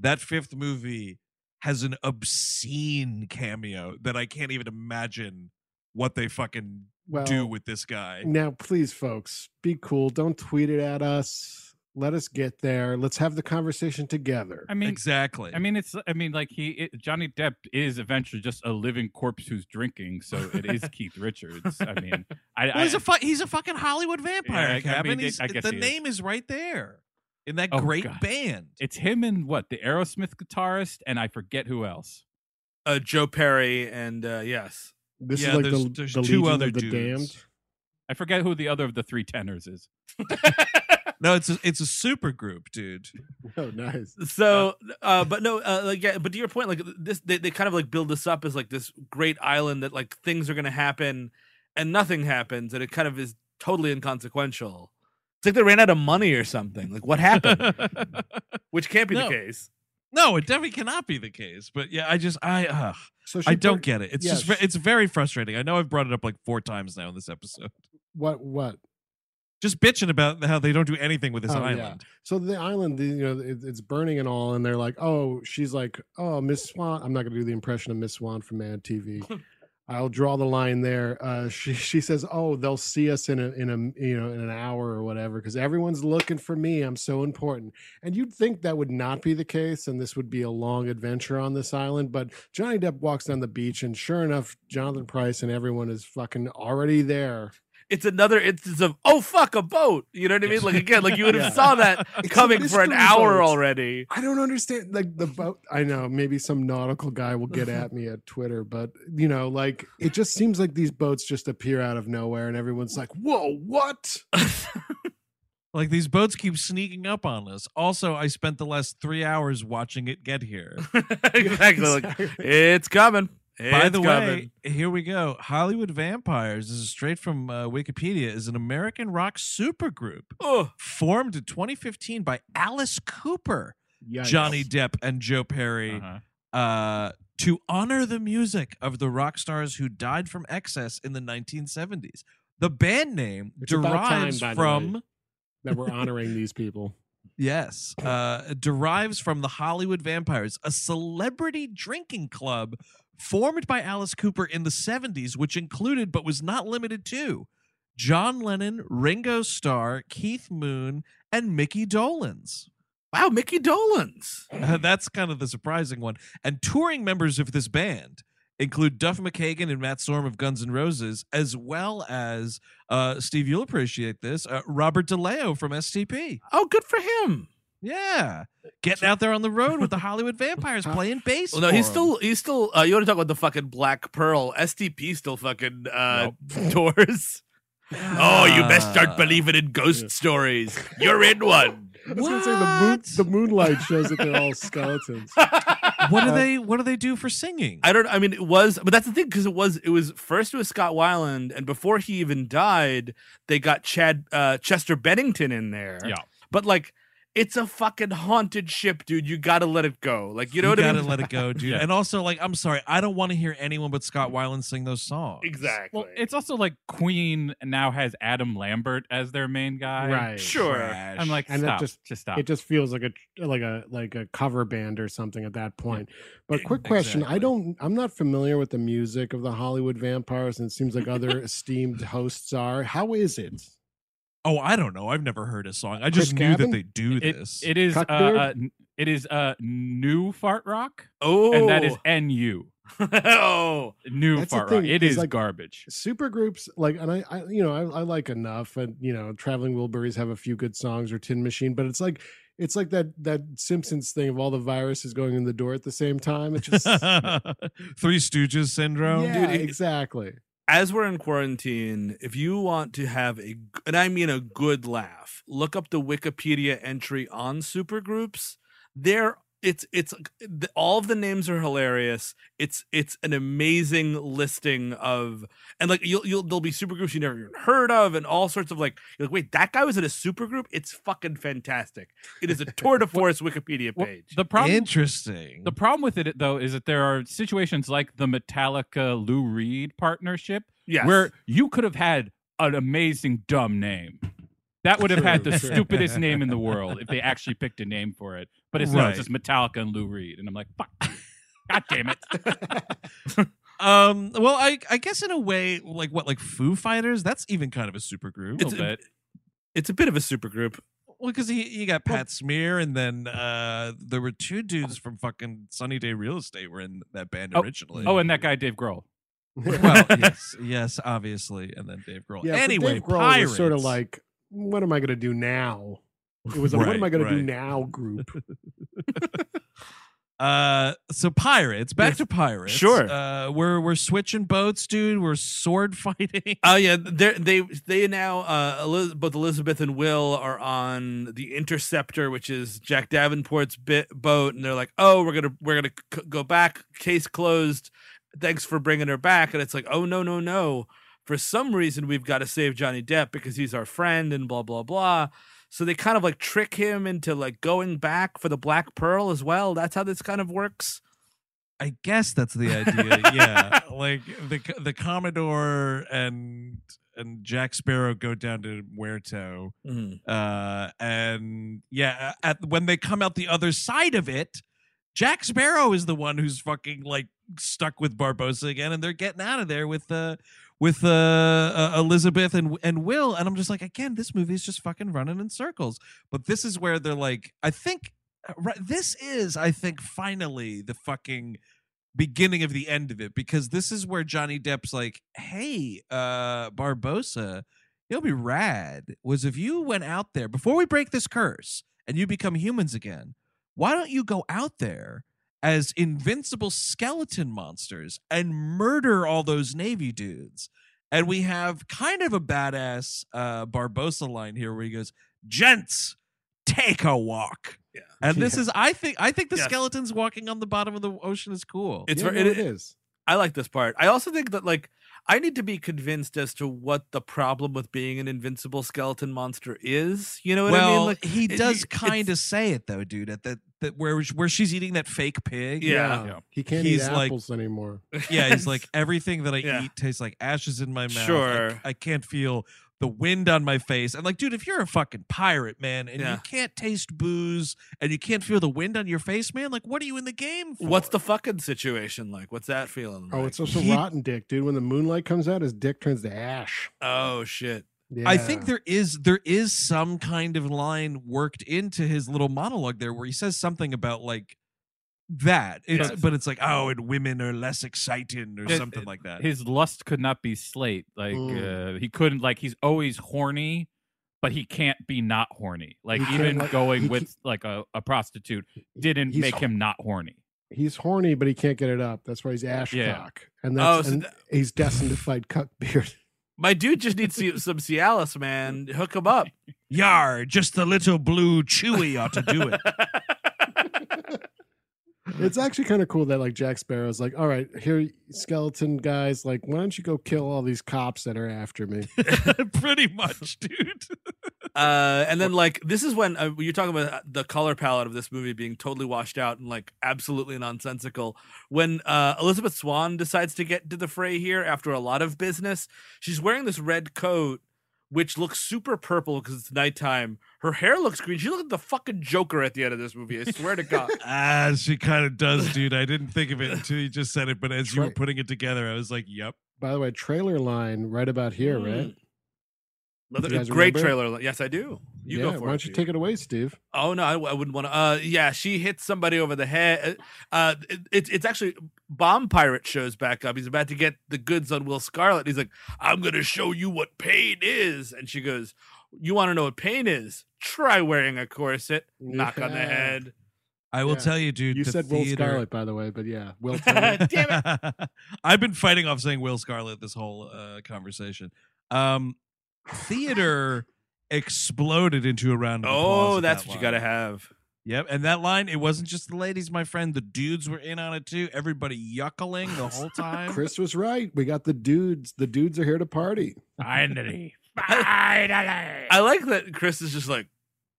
That fifth movie has an obscene cameo that I can't even imagine what they fucking Well, do with this guy. now please, folks, be cool. Don't tweet it at us. Let us get there. Let's have the conversation together. I mean, exactly. I mean, it's. I mean, like he, it, Johnny Depp is eventually just a living corpse who's drinking. So it is Keith Richards. I mean, I, Well, I he's a fu- he's a fucking Hollywood vampire, I- I Kevin. mean, He's- I guess the he is. name is right there in that Oh, great God. band. it's him and what the Aerosmith guitarist, and I forget who else. Uh, Joe Perry and uh, yes, This Yeah, is like there's- the, there's the two other of the dudes. damned. I forget who the other of the three tenors is. No, it's a, it's a super group, dude. Oh, nice. So, uh, but no, uh, like, yeah, but to your point, like this, they, they kind of like build this up as like this great island that like things are gonna happen, and nothing happens, and it kind of is totally inconsequential. It's like they ran out of money or something. Like, what happened? Which can't be No. the case. No, it definitely cannot be the case. But yeah, I just I uh, So I don't get it. It's yeah, just she- it's very frustrating. I know I've brought it up like four times now in this episode. what what Just bitching about how they don't do anything with this Oh, yeah. island. So the island, the, you know, it, it's burning and all, and they're like, "Oh, she's like, oh, Miss Swan." I'm not going to do the impression of Miss Swan from Mad TV. I'll draw the line there. Uh, she she says, "Oh, they'll see us in a in a you know in an hour or whatever because everyone's looking for me. I'm so important." And you'd think that would not be the case, and this would be a long adventure on this island. But Johnny Depp walks down the beach, and sure enough, Jonathan Pryce and everyone is fucking already there. It's another instance of oh fuck a boat. You know what I mean? Like again, like you would have Yeah. saw that It's coming for an hour boat. already. I don't understand like the boat. I know maybe some nautical guy will get at me at Twitter, but you know, like it just seems like these boats just appear out of nowhere, and everyone's like, "Whoa, what?" Like these boats keep sneaking up on us. Also, I spent the last three hours watching it get here. exactly. Like, Exactly. it's coming. By It's the coming. way, here we go. Hollywood Vampires this is straight from uh, Wikipedia is an American rock supergroup oh, formed in 2015 by Alice Cooper, Yikes. Johnny Depp, and Joe Perry Uh-huh. uh, to honor the music of the rock stars who died from excess in the 1970s. The band name It's about time, derives from that we're honoring these people. Yes, uh, it derives from the Hollywood Vampires, a celebrity drinking club formed by Alice Cooper in the 70s, which included but was not limited to John Lennon, Ringo Starr, Keith Moon, and Micky Dolenz. wow, Micky Dolenz. Uh, that's kind of the surprising one. And touring members of this band include Duff McKagan and Matt Sorum of Guns N' Roses, as well as uh, Steve. You'll appreciate this. Uh, Robert DeLeo from STP. Oh, good for him. Yeah, getting out there on the road with the Hollywood Vampires playing bass. Well, no, for he's 'em. still he's still. Uh, you want to talk about the fucking Black Pearl? STP still fucking uh, tours. Oh, you best Ah. start believing in ghost stories. You're in one. I was gonna say the moon, What? the moonlight shows that they're all skeletons. What do Uh, they? What do they do for singing? I don't. I mean, it was, but that's the thing because it was. It was first it was Scott Weiland, and before he even died, they got Chad uh, Chester Bennington in there. Yeah. but like. It's a fucking haunted ship, dude. You gotta let it go. Like you know what I mean? gotta let it go, dude. Yeah. And also, like, I'm sorry, I don't want to hear anyone but Scott Weiland sing those songs. Exactly. Well, it's also like Queen now has Adam Lambert as their main guy. Right. sure. Trash. I'm like, And that stop. just- just stop. It just feels like a like a like a cover band or something at that point. But E- quick question: I don't, I'm not familiar with the music of the Hollywood Vampires, and it seems like other esteemed hosts are. How is it? Oh, I don't know. I've never heard a song. I Chris just knew that they do It- this. it is uh, Cuckbeard? uh, n- it is uh new fart rock, oh, and that is nu oh, new That's the fart rock. thing, It is is like- garbage. Super groups like, and I, I you know, I, I like enough, and you know, Traveling Wilburys have a few good songs or Tin Machine, but it's like. It's like that that Simpsons thing of all the viruses going in the door at the same time. It's just Three Stooges syndrome. yeah, Dude, it- exactly. As we're in quarantine, if you want to have a, and I mean a good laugh, look up the Wikipedia entry on supergroups. There, it's it's the, all of the names are hilarious. It's it's an amazing listing of, and like you'll you'll there'll be supergroups you never even heard of, and all sorts of like, you're like wait, that guy was in a supergroup. It's fucking fantastic. It is a tour de force Wikipedia Well, page. the problem Interesting. The problem with it though is that there are situations like the Metallica Lou Reed partnership yes, where you could have had an amazing dumb name. That would have had the True. stupidest name in the world if they actually picked a name for it. But it's not. Right. It's just Metallica and Lou Reed, and I'm like, fuck. God damn it! um. Well, I I guess in a way, like what, like Foo Fighters? That's even kind of a super group. It's little bit. it's a bit of a supergroup. Well, because you, you got Pat Smear, and then uh there were two dudes from fucking Sunny Day Real Estate were in that band originally. Oh, and that guy Dave Grohl. well, yes, yes, obviously, and then Dave Grohl. Yeah, anyway, Dave Grohl pirates. was sort of like, what am I going to do now? It was a what am I Right, going to do now group. Uh, so pirates. Back to pirates. Sure. Uh, we're we're switching boats, dude. We're sword fighting. Oh yeah, they they they now uh Eliz- both Elizabeth and Will are on the Interceptor, which is Jack Davenport's bit boat, and they're like, "Oh, we're gonna we're gonna c- go back. Case closed. Thanks for bringing her back." And it's like, "Oh no no no! For some reason, we've got to save Johnny Depp because he's our friend and blah blah blah." So they kind of like trick him into like going back for the Black Pearl as well. That's how this kind of works. I guess that's the idea. yeah, like the the Commodore and and Jack Sparrow go down to Muerto. Uh, and yeah, at when they come out the other side of it, Jack Sparrow is the one who's fucking like stuck with Barbossa again, and they're getting out of there with uh with uh, uh Elizabeth and and Will, and I'm just like, again, this movie is just fucking running in circles. But this is where they're like, I think uh, right, this is, I think, finally the fucking beginning of the end of it because this is where Johnny Depp's like, hey, uh, Barbossa, it'll be rad. Was if you went out there before we break this curse and you become humans again, why don't you go out there as invincible skeleton monsters and murder all those Navy dudes? And we have kind of a badass uh, Barbossa line here where he goes, gents, take a walk. Yeah. And this Yeah. is, I think, I think the Yes. skeletons walking on the bottom of the ocean is cool. It's Yeah, very, no, it, it is. I like this part. I also think that like I need to be convinced as to what the problem with being an invincible skeleton monster is. You know what well, I mean? Like he eh, it- does kind of say it though, dude. At that, that where where she's eating that fake pig. Yeah. Yeah. He can't He's eat like- apples anymore. yeah. He's like everything that I Yeah. eat tastes like ashes in my mouth. I- Sure. I, can't feel the wind on my face. I'm like, dude, if you're a fucking pirate, man, and Yeah. you can't taste booze and you can't feel the wind on your face, man, like, what are you in the game for? What's the fucking situation like? What's that feeling? Oh, like? it's also He- rotten dick, dude. When the moonlight comes out, his dick turns to ash. oh shit. Yeah. I think there is there is some kind of line worked into his little monologue there where he says something about like that. It's, Yes. But it's like, oh, and women are less exciting or It- something it- like that. His lust could not be slate. Like Mm. uh, he couldn't. Like he's always horny, but he can't be not horny. Like He even like- going he with like a, a prostitute didn't make him not horny. He's horny, but he can't get it up. That's why he's ash Yeah. cock, and Oh, that's so and that- he's destined to fight Cuckbeard. My dude just needs some- some Cialis, man. Hook him up. Yar, just the little blue chewy ought to do it. it's actually kind of cool that like Jack Sparrow's like, all right, here, skeleton guys, like, why don't you go kill all these cops that are after me? Pretty much, dude. Uh, and then like this is when uh, you're talking about the color palette of this movie being totally washed out and like absolutely nonsensical. When uh, Elizabeth Swann decides to get to the fray here after a lot of business, she's wearing this red coat. Which looks super purple because it's nighttime. Her hair looks green. She looks like the fucking Joker at the end of this movie. I swear to God. Ah, she kind of does, dude. I didn't think of it until you just said it, but as you were putting it together, I was like, "Yep." By the way, trailer line right about here, right? Love You it. guys Great remember? trailer. Yes, I do. You yeah, go for why it. don't you Steve. take it away, Steve? Oh no, I, I wouldn't want to. Uh, yeah, she hits somebody over the head. Uh, it, it's it's actually bomb pirate shows back up. He's about to get the goods on Will Scarlet. He's like, "I'm gonna show you what pain is," and she goes, "You want to know what pain is? Try wearing a corset. Knock on the head." I will Yeah. tell you, dude. You the said Will theater- Scarlet, by the way, but yeah, Will. Turner. Damn I've been fighting off saying Will Scarlet this whole uh, conversation. Um, theater exploded into a round of oh, applause. Oh, that's that what you gotta have. Yep, and that line, it wasn't just the ladies, my friend. The dudes were in on it too. Everybody yuckling the whole time. Chris was right. We got the dudes. The dudes are here to party. Finally, Finally. I like that Chris is just like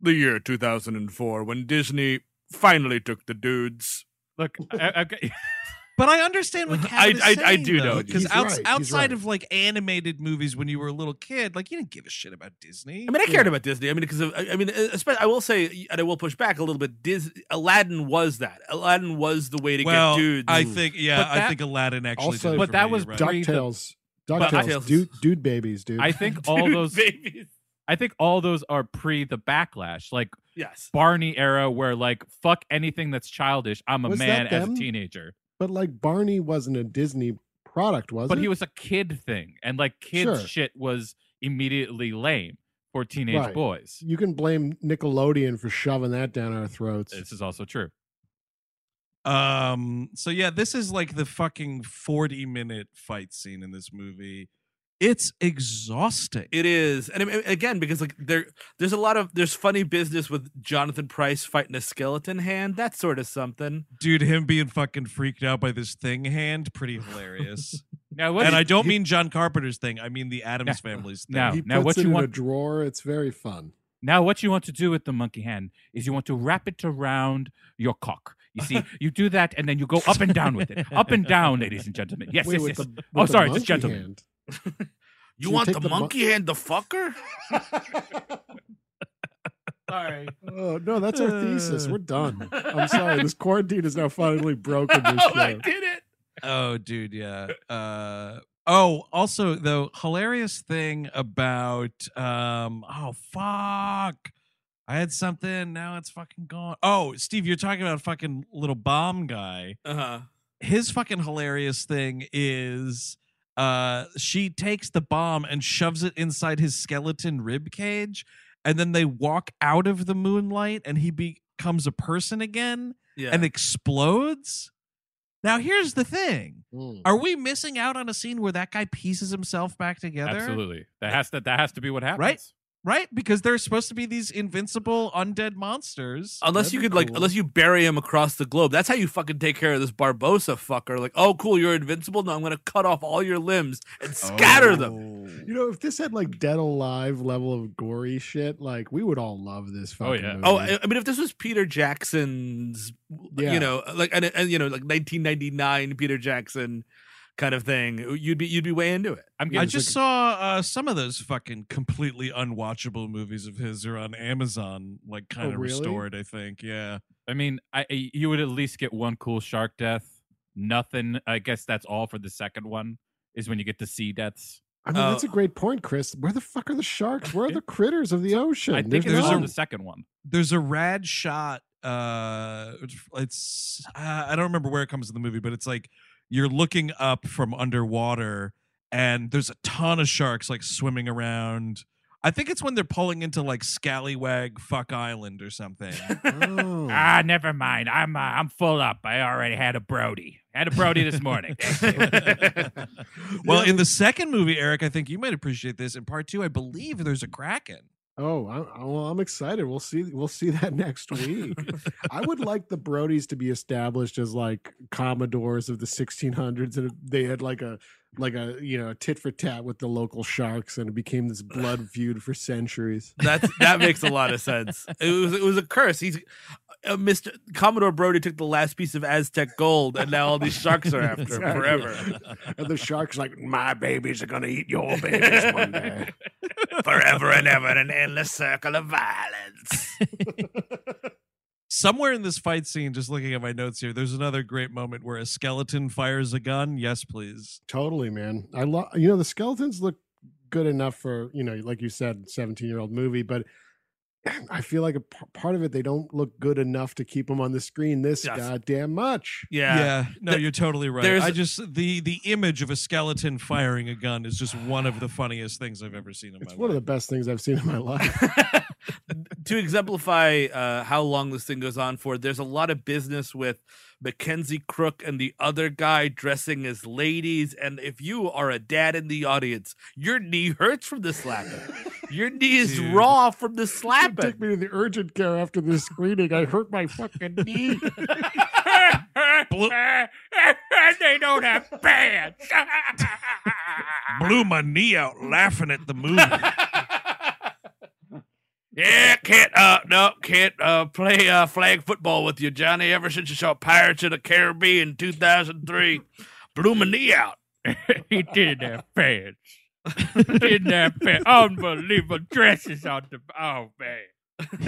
the year 2004 when Disney finally took the dudes. look. I- okay. But I understand what uh-huh. I- Kevin is I- I do though, know. because He's outs- right, outside right. of like animated movies when you were a little kid, like you didn't give a shit about Disney. I mean, I cared Yeah. about Disney. I mean, because I I mean, uh, especially, I will say, and I will push back a little bit. Dis- Aladdin was that. Aladdin was the way to well, get dudes. I think yeah, But I think Aladdin actually. Also- did But that me, was right? duck- Pre- the- Ducktales. But Ducktales. DuckTales Dude, dude babies, dude. I think all those. babies. I think all those are pre the backlash, like Yes. Barney era, where like fuck anything that's childish. I'm a Was man as a teenager, but like Barney wasn't a Disney product, was it? but it? he was a kid thing, and like kids Sure. shit was immediately lame for teenage Right. boys. You can blame Nickelodeon for shoving that down our throats. This is also true. Um. So yeah, this is like the fucking forty-minute fight scene in this movie. It's exhausting. It is, and again, because like there, there's a lot of there's funny business with Jonathan Pryce fighting a skeleton hand. That's sort of something. Dude, him being fucking freaked out by this thing hand, pretty hilarious. Now what? and is- I don't mean John Carpenter's thing. I mean the Addams Yeah. family's thing. Now- he now what it you in a want- drawer. It's very fun. Now, what you want to do with the monkey hand is you want to wrap it around your cock. You see, you do that, and then you go up and down with it, up and down, ladies and gentlemen. Yes, Wait, yes, with yes. the- oh, sorry, just gentlemen. hand. You you want the, the mon- monkey hand, the fucker? Sorry. Oh no, that's our thesis. We're done. I'm sorry. This quarantine is now finally broken. This oh, show. I did it. Oh, dude, yeah. Uh oh, also though, hilarious thing about um oh fuck. I had something, now it's fucking gone. Oh, Steve, you're talking about fucking little bomb guy. Uh huh. His fucking hilarious thing is uh she takes the bomb and shoves it inside his skeleton rib cage and then they walk out of the moonlight and he becomes a person again Yeah. and explodes. Now here's the thing. Mm. Are we missing out on a scene where that guy pieces himself back together? Absolutely. That has to. That has to be what happens. Right? Right? Because they're supposed to be these invincible undead monsters. Unless That'd you be could like, unless you bury him across the globe. That's how you fucking take care of this Barbossa fucker. Like, oh, cool, you're invincible. No, I'm gonna cut off all your limbs and scatter them. Oh. You know, if this had like Dead Alive level of gory shit, like we would all love this Oh, yeah. movie. Oh, I I mean, if this was Peter Jackson's, Yeah. you know, like and, and you know, like 1999 Peter Jackson kind of thing, you'd be you'd be way into it. I'm I getting just saw uh, some of those fucking completely unwatchable movies of his are on Amazon, like kind of Oh, really? restored. I think, yeah. I mean, I I- you would at least get one cool shark death. Nothing. I guess that's all for the second one. Is when you get the sea deaths. I mean, that's a uh, great point, Chris. Where the fuck are the sharks? Where are the critters of the ocean? I think There's it's there's a- the second one. There's a rad shot. Uh, it's- it's uh, I don't remember where it comes in the movie, but it's like you're looking up from underwater, and there's a ton of sharks like swimming around. I think it's when they're pulling into like Scallywag Fuck Island or something. Oh. Ah, never mind. I'm uh, I'm full up. I already had a Brody. Had a Brody this morning. well, in the second movie, Eric, I think you might appreciate this. In part two, I believe there's a kraken. Oh, I, I- well, I'm excited. We'll see. We'll see that next week. I would like the Brodies to be established as like commodores of the 1600s, and they had like a like a you know tit for tat with the local sharks, and it became this blood feud for centuries. That's that makes a lot of sense. It was it was a curse. He's uh, Mr. Commodore Brody took the last piece of Aztec gold, and now all these sharks are after Exactly. forever, and the sharks like my babies are gonna eat your babies one day. Forever and ever, an endless circle of violence. Somewhere in this fight scene, just looking at my notes here, there's another great moment where a skeleton fires a gun. Yes, please. Totally, man. I love you know the skeletons look good enough for you know like you said 17 year old movie but i feel like a p- part of it they don't look good enough to keep them on the screen this Yes. goddamn much Yeah, yeah. no, Th- you're totally right. there's- I just the the image of a skeleton firing a gun is just one of the funniest things I've ever seen in it's one of the best things i've seen in my life to exemplify uh, how long this thing goes on for, there's a lot of business with Mackenzie Crook and the other guy dressing as ladies. And if you are a dad in the audience, your knee hurts from the slapping. Your knee is Dude. raw from the Take slapping. me to the urgent care after this screening. I hurt my fucking knee. they don't have pants. Blew my knee out laughing at the movie. Yeah, can't uh no, can't uh play uh flag football with you, Johnny, ever since you saw Pirates of the Caribbean in 2003. Blew my knee out. he didn't have pants. didn't have pants. Unbelievable dresses on the. Oh man.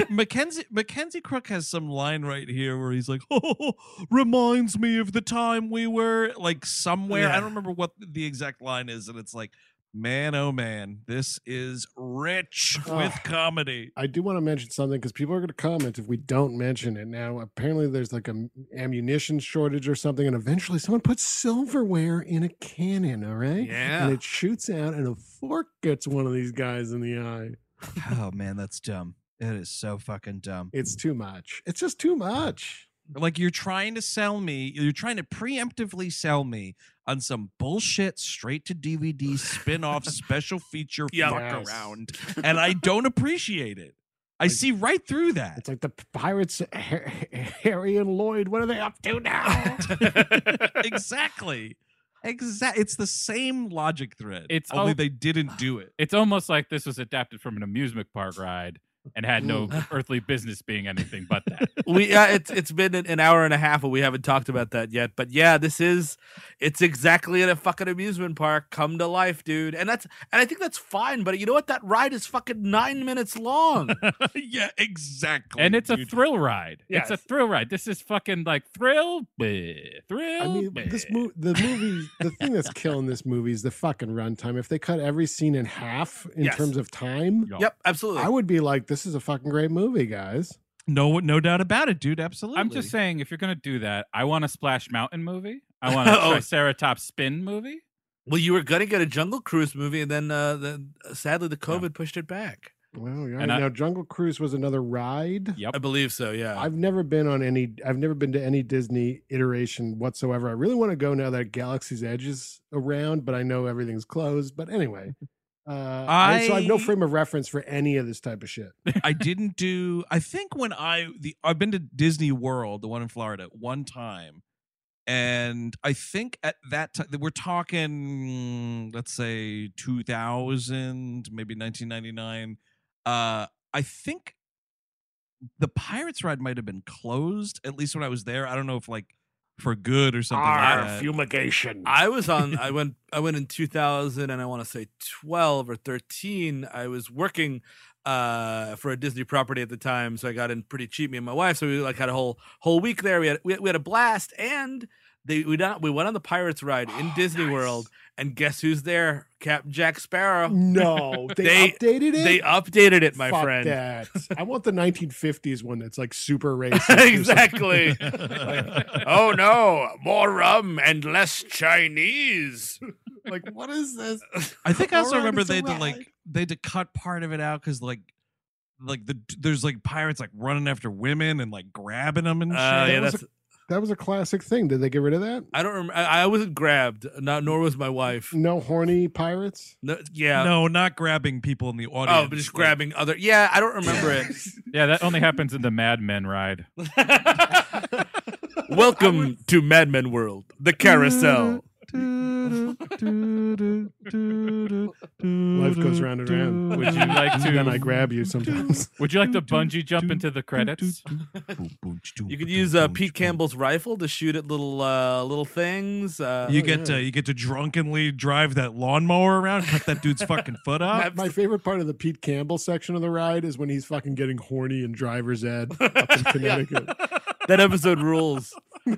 Mackenzie Mackenzie Crook has some line right here where he's like, "Oh, reminds me of the time we were like somewhere." I don't remember what the exact line is, and it's like, "Man, oh man, this is rich with Oh. comedy." I do want to mention something because people are going to comment if we don't mention it. Now, apparently, there's like a ammunition shortage or something, and eventually, someone puts silverware in a cannon. All right, Yeah. and it shoots out, and a fork gets one of these guys in the eye. Oh man, that's dumb. It is so fucking dumb. It's too much. It's just too much. Like you're trying to sell me, you're trying to preemptively sell me on some bullshit straight to DVD spin-off special feature Yeah. fuck Yes. around, and I don't appreciate it. I see right through that. It's like the pirates, Harry and Lloyd. What are they up to now? exactly. Exactly. It's the same logic thread. It's only al- they didn't do it. It's almost like this was adapted from an amusement park ride and had no earthly business being anything but that. we uh, it's it's been an- an hour and a half and we haven't talked about that yet but yeah this is it's exactly at a fucking amusement park come to life dude and that's and i think that's fine but you know what that ride is fucking nine minutes long yeah, exactly. And it's a thrill ride. It's a thrill ride. This is fucking like thrill, bleh, thrill. I mean, this bleh. movie, the movie, the thing that's killing this movie is the fucking runtime. If they cut every scene in half in Yes. terms of time, Yo, yep absolutely I would be like, this is a fucking great movie, guys. no no doubt about it, dude. Absolutely. I'm just saying, if you're gonna do that, I want a Splash Mountain movie. I want a Oh. Triceratops spin movie. well you were gonna get a jungle cruise movie and then uh the, sadly the covid pushed it back Well, yeah. And I- now Jungle Cruise was another ride. Yep. i believe so yeah I've never been on any. I've never been to any Disney iteration whatsoever. I really want to go now that Galaxy's Edge is around, but I know everything's closed. But anyway, Uh, I, so I have no frame of reference for any of this type of shit. I didn't do. I think when I the I've been to Disney World, the one in Florida, one time, and I think at that time we're talking, let's say two thousand, maybe nineteen ninety nine. Uh, I think the Pirates ride might have been closed. At least when I was there, I don't know if like for good or something like that. fumigation. I was on. I went. I went in 2000, and I want to say 12 or 13. I was working uh for a Disney property at the time, so I got in pretty cheap. Me and my wife, so we like had a whole whole week there. We had we had, we had a blast, and they we done, we went on the Pirates ride in Oh, Disney nice. World, and guess who's there? Captain Jack Sparrow. no, they, They- updated it. They updated it, my Fuck friend. that. I want the 1950s one that's like super racist. exactly. oh no, more rum and less Chinese. like, what is this? I think I also Alright, remember they had to alright. like they had to cut part of it out because like like the there's like pirates like running after women and like grabbing them and Uh, shit. yeah, was that's. That was a classic thing. Did they get rid of that? I don't remember. I, I wasn't grabbed. Not nor was my wife. No horny pirates? No, yeah. no, not grabbing people in the oh, audience. Oh, but just like- grabbing other. Yeah, I don't remember it. Yeah, that only happens in the Mad Men ride. Welcome to Mad Men World, the carousel. Life goes round and round. Would you like to? then I grab you sometimes. Would you like to bungee jump into the credits? You could use uh, Pete Campbell's rifle to shoot at little uh, little things. Uh, You Oh, get yeah. to you get to drunkenly drive that lawnmower around, cut that dude's fucking foot off. My favorite part of the Pete Campbell section of the ride is when he's fucking getting horny in driver's ed up in Connecticut. that episode rules.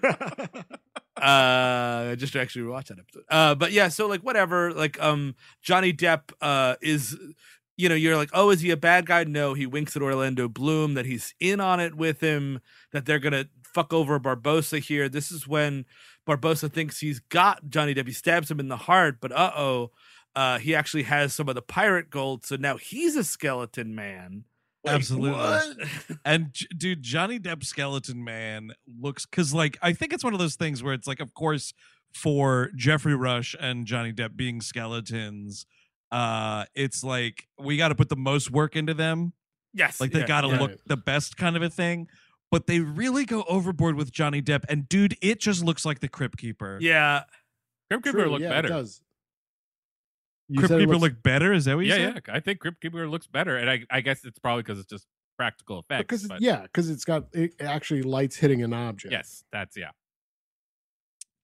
uh just to actually watch that episode. Uh but yeah so like whatever like um johnny depp uh is you know you're like oh is he a bad guy? No he winks at orlando bloom that he's in on it with him that they're gonna fuck over barbossa here. This is when barbossa thinks he's got johnny depp. He stabs him in the heart but uh-oh uh he actually has some of the pirate gold so now he's a skeleton man Absolutely. And J- dude, Johnny Depp Skeleton Man looks because like I think it's one of those things where it's like, of course, for Geoffrey Rush and Johnny Depp being skeletons, uh, it's like we got to put the most work into them. yes Like they yeah, got to yeah. look the best kind of a thing. But they really go overboard with Johnny Depp, and dude, it just looks like the Crypt Keeper. yeah Crypt Keeper True, look yeah, better. It does. You Crypt Keeper looks- look better. Is that what you yeah, said? yeah. I think Crypt Keeper looks better, and I, I guess it's probably because it's just practical effects. because but yeah, because it's got it actually lights hitting an object. yes, that's yeah.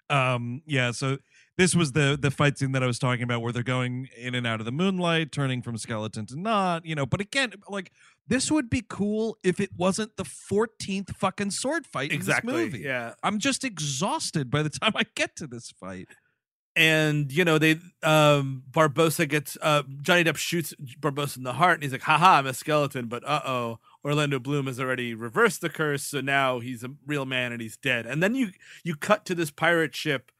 um yeah so this was the the fight scene that i was talking about where they're going in and out of the moonlight turning from skeleton to not you know but again like this would be cool if it wasn't the 14th fucking sword fight exactly in this movie yeah i'm just exhausted by the time i get to this fight and you know they um barbossa gets uh johnny depp shoots barbossa in the heart and he's like haha i'm a skeleton but uh-oh orlando bloom has already reversed the curse so now he's a real man and he's dead. And then you you cut to this pirate ship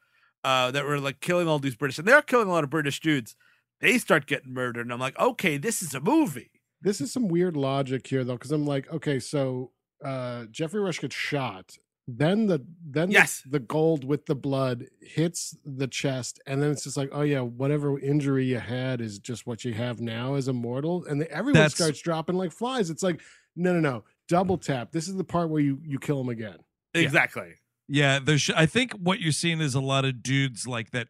uh that were like killing all these british and they're killing a lot of british dudes. They start getting murdered and i'm like okay this is a movie. This is some weird logic here though, because I'm like, okay, so uh Geoffrey Rush gets shot, then the then the- Yes. the, gold with the blood hits the chest, and then it's just like, oh yeah, whatever injury you had is just what you have now as a mortal, and then everyone That's- starts dropping like flies. It's like, no, no, no, double tap. This is the part where you you kill him again. exactly yeah there's i think what you're seeing is a lot of dudes like that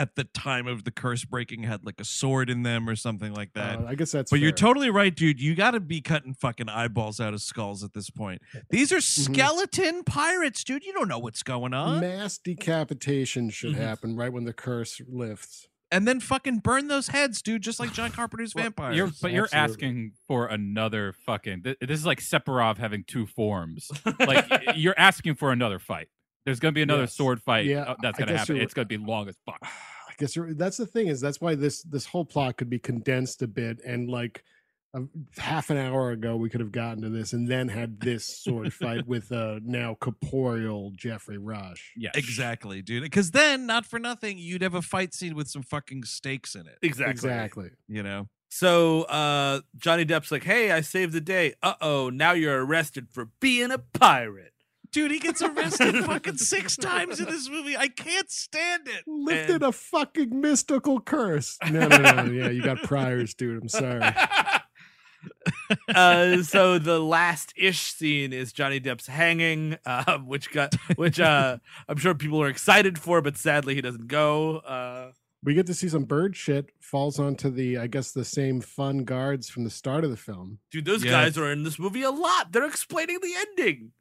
at the time of the curse breaking had like a sword in them or something like that Uh, I guess that's. But you're totally right, dude. You got to be cutting fucking eyeballs out of skulls at this point. These are Mm-hmm. skeleton pirates, dude. You don't know what's going on. mass decapitation should Mm-hmm. Mhm. happen right when the curse lifts. And then fucking burn those heads, dude, just like John Carpenter's Well, vampires. You're, but you're Absolutely. asking for another fucking. th- This is like Sephiroth having two forms. Like you're asking for another fight. There's gonna be another Yes. sword fight. Yeah, uh, that's gonna happen. It's gonna be long as fuck. I guess that's the thing is that's why this this whole plot could be condensed a bit and like a, half an hour ago we could have gotten to this and then had this sword fight with uh now corporeal Geoffrey Rush. Yeah, exactly, dude. Because then, not for nothing, you'd have a fight scene with some fucking stakes in it. exactly Exactly. You know? So uh Johnny Depp's like, "Hey, I saved the day. Uh-oh, now you're arrested for being a pirate." Dude, he gets arrested fucking six times in this movie. I can't stand it. Lifted a fucking mystical curse. No, no, no. yeah, you got priors, dude. I'm sorry. uh, so the last ish scene is Johnny Depp's hanging, uh, which got which uh, I'm sure people are excited for, but sadly he doesn't go. Uh, We get to see some bird shit falls onto the, I guess, the same fun guards from the start of the film. dude, those Yeah. guys are in this movie a lot. They're explaining the ending.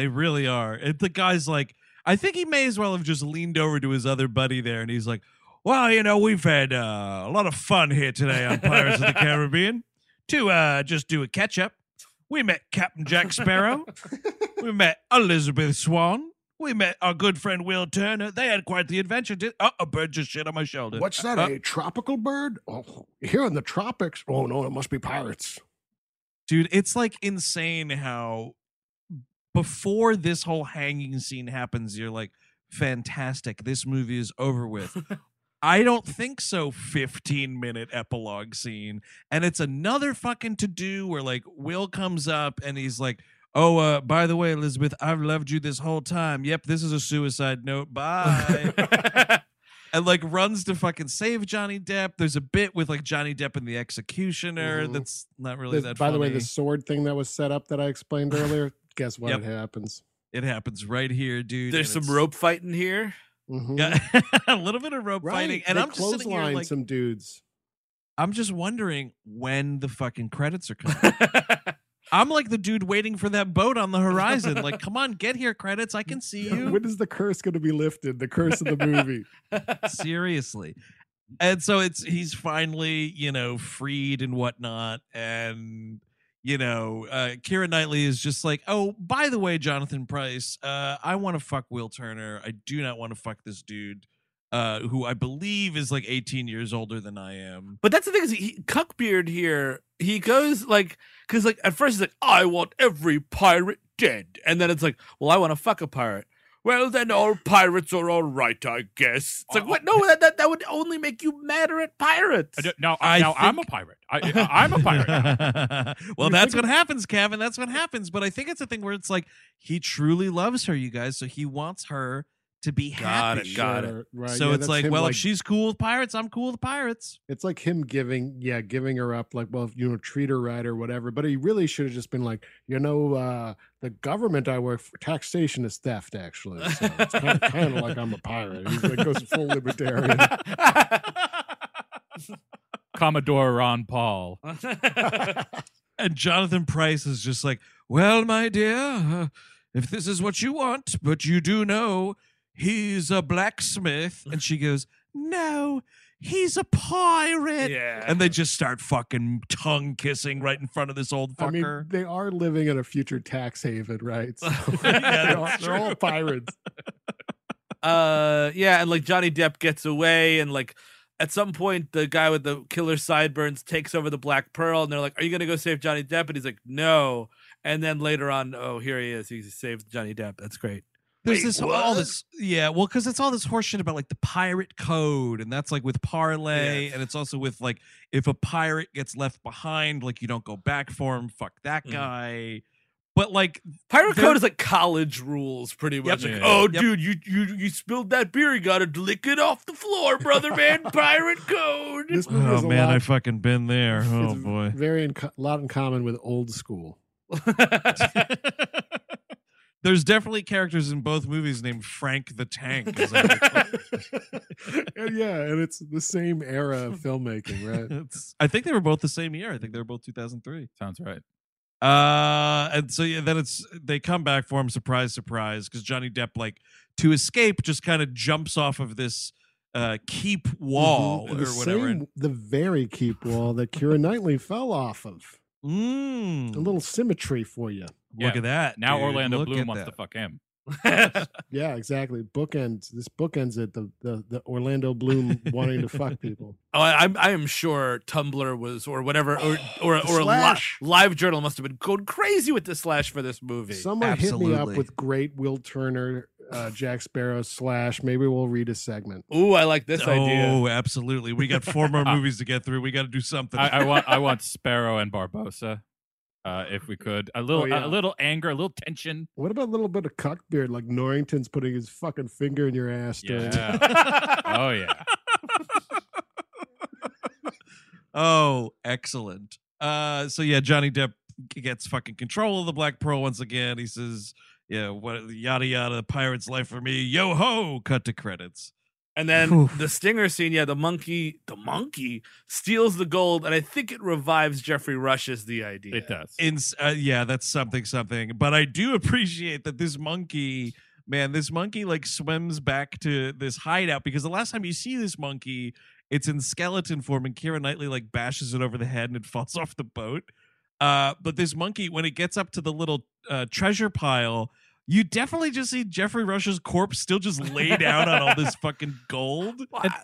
They really are. And the guy's like, I think he may as well have just leaned over to his other buddy there and he's like, Well, you know, we've had uh, a lot of fun here today on Pirates of the Caribbean. To uh, just do a catch up, we met Captain Jack Sparrow. we met Elizabeth Swann. We met our good friend Will Turner. They had quite the adventure. Did oh, a bird just shit on my shoulder. What's that? Uh, a tropical bird? Oh, here in the tropics. Oh no, it must be pirates. dude it's like insane how before this whole hanging scene happens you're like fantastic this movie is over with i don't think so 15 minute epilogue scene and it's another fucking to do where like will comes up and he's like oh uh by the way elizabeth i've loved you this whole time yep this is a suicide note bye and like runs to fucking save Johnny Depp. There's a bit with like Johnny Depp and the executioner Mhm. that's not really The- that. by the way, the sword thing that was set up that I explained earlier. Guess what? Yep. It happens. It happens right here, dude. There's some rope fighting here. Mhm. Yeah, a little bit of rope Right. fighting, and They I'm just sitting here like, some dudes. I'm just wondering when the fucking credits are coming. I'm like the dude waiting for that boat on the horizon. Like, come on, get here, credits. I can see you. When is the curse going to be lifted? The curse of the movie. Seriously. And so it's he's finally, you know, freed and whatnot. And, you know, uh Keira Knightley is just like, oh, by the way, Jonathan Pryce, uh, I want to fuck Will Turner. I do not want to fuck this dude, uh, who I believe is like 18 years older than I am. But that's the thing is, he, Cuckbeard here, he goes like, because like at first he's like, I want every pirate dead, and then it's like, well, I want to fuck a pirate. Well, then all pirates are all right, I guess. It's like, what? No, that, that that would only make you madder at pirates. I now, I now I'm a pirate. I, I'm a pirate. well, You that's think what happens, Kevin. That's what happens. But I think it's a thing where it's like he truly loves her, you guys. So he wants her to be Got happy. it, got it. Right. So yeah, it's like, him, well, if she's cool with pirates, I'm cool with pirates. it's like him giving, yeah, giving her up, like, well, you know, treat her right or whatever. But he really should have just been like, you know, uh, the government I work for, taxation is theft, actually. So it's kind, of, kind of like I'm a pirate. He like, goes full libertarian. Commodore Ron Paul. And Jonathan Pryce is just like, well, my dear, uh, if this is what you want, but you do know he's a blacksmith. And she goes, no, he's a pirate. yeah. And they just start fucking tongue kissing right in front of this old I mean, fucker. they are living in a future tax haven, right? So Yeah, they're, all, they're all pirates. uh yeah and like johnny depp gets away and like at some point the guy with the killer sideburns takes over the black pearl and they're like are you gonna go save johnny depp and he's like no and then later on oh here he is he saved johnny depp that's great There's Wait, this all this yeah, well, because it's all this horseshit about like the pirate code, and that's like with parlay, Yes. and it's also with like if a pirate gets left behind, like you don't go back for him. Fuck that Mhm. guy. But like, pirate code is like college rules pretty much Yep. like Yeah. oh Yep. dude you you you spilled that beer you gotta lick it off the floor brother man pirate code This movie oh man, lot, I fucking been there. Oh boy. very in, lot in common with old school. There's definitely characters in both movies named Frank the Tank. as I recall. and yeah, and it's the same era of filmmaking, right? It's- I think they were both the same year. I think they were both 2003. Sounds right. Uh, and so yeah, then it's they come back for him, surprise, surprise, because Johnny Depp, like to escape, just kind of jumps off of this uh keep wall Mhm. or the whatever. Same, the very keep wall that Keira Knightley fell off of. Mm, A little symmetry for you. Look Yeah. at that. Now dude. Orlando Look Bloom wants that. to fuck him. Yeah, exactly. Bookends. This bookends it. The the, the Orlando Bloom wanting to fuck people. Oh, I, I'm sure Tumblr was or whatever or or The or li- Live Journal must have been going crazy with the slash for this movie. Someone hit me up with great Will Turner, uh, Jack Sparrow slash. Maybe we'll read a segment. Ooh, I like this idea. Oh, absolutely. We got four more movies to get through. We got to do something. I, I want I want Sparrow and Barbossa. Uh, if we could. A little, yeah. a little anger, a little tension. What about a little bit of cuckbeard, like Norrington's putting his fucking finger in your ass? during- Yeah. oh yeah. Oh, excellent. Uh, so yeah, Johnny Depp gets fucking control of the Black Pearl once again. He says, "Yeah, what yada yada, pirate's life for me." Yo ho! Cut to credits. And then Oof. the stinger scene, yeah, the monkey, the monkey steals the gold, and I think it revives Geoffrey Rush's the idea. It does. In uh, yeah, that's something something. But I do appreciate that this monkey, man, this monkey like swims back to this hideout because the last time you see this monkey, it's in skeleton form, and Keira Knightley like bashes it over the head and it falls off the boat. Uh, but this monkey, when it gets up to the little uh, treasure pile, you definitely just see Geoffrey Rush's corpse still just laid out on all this fucking gold. Well, I-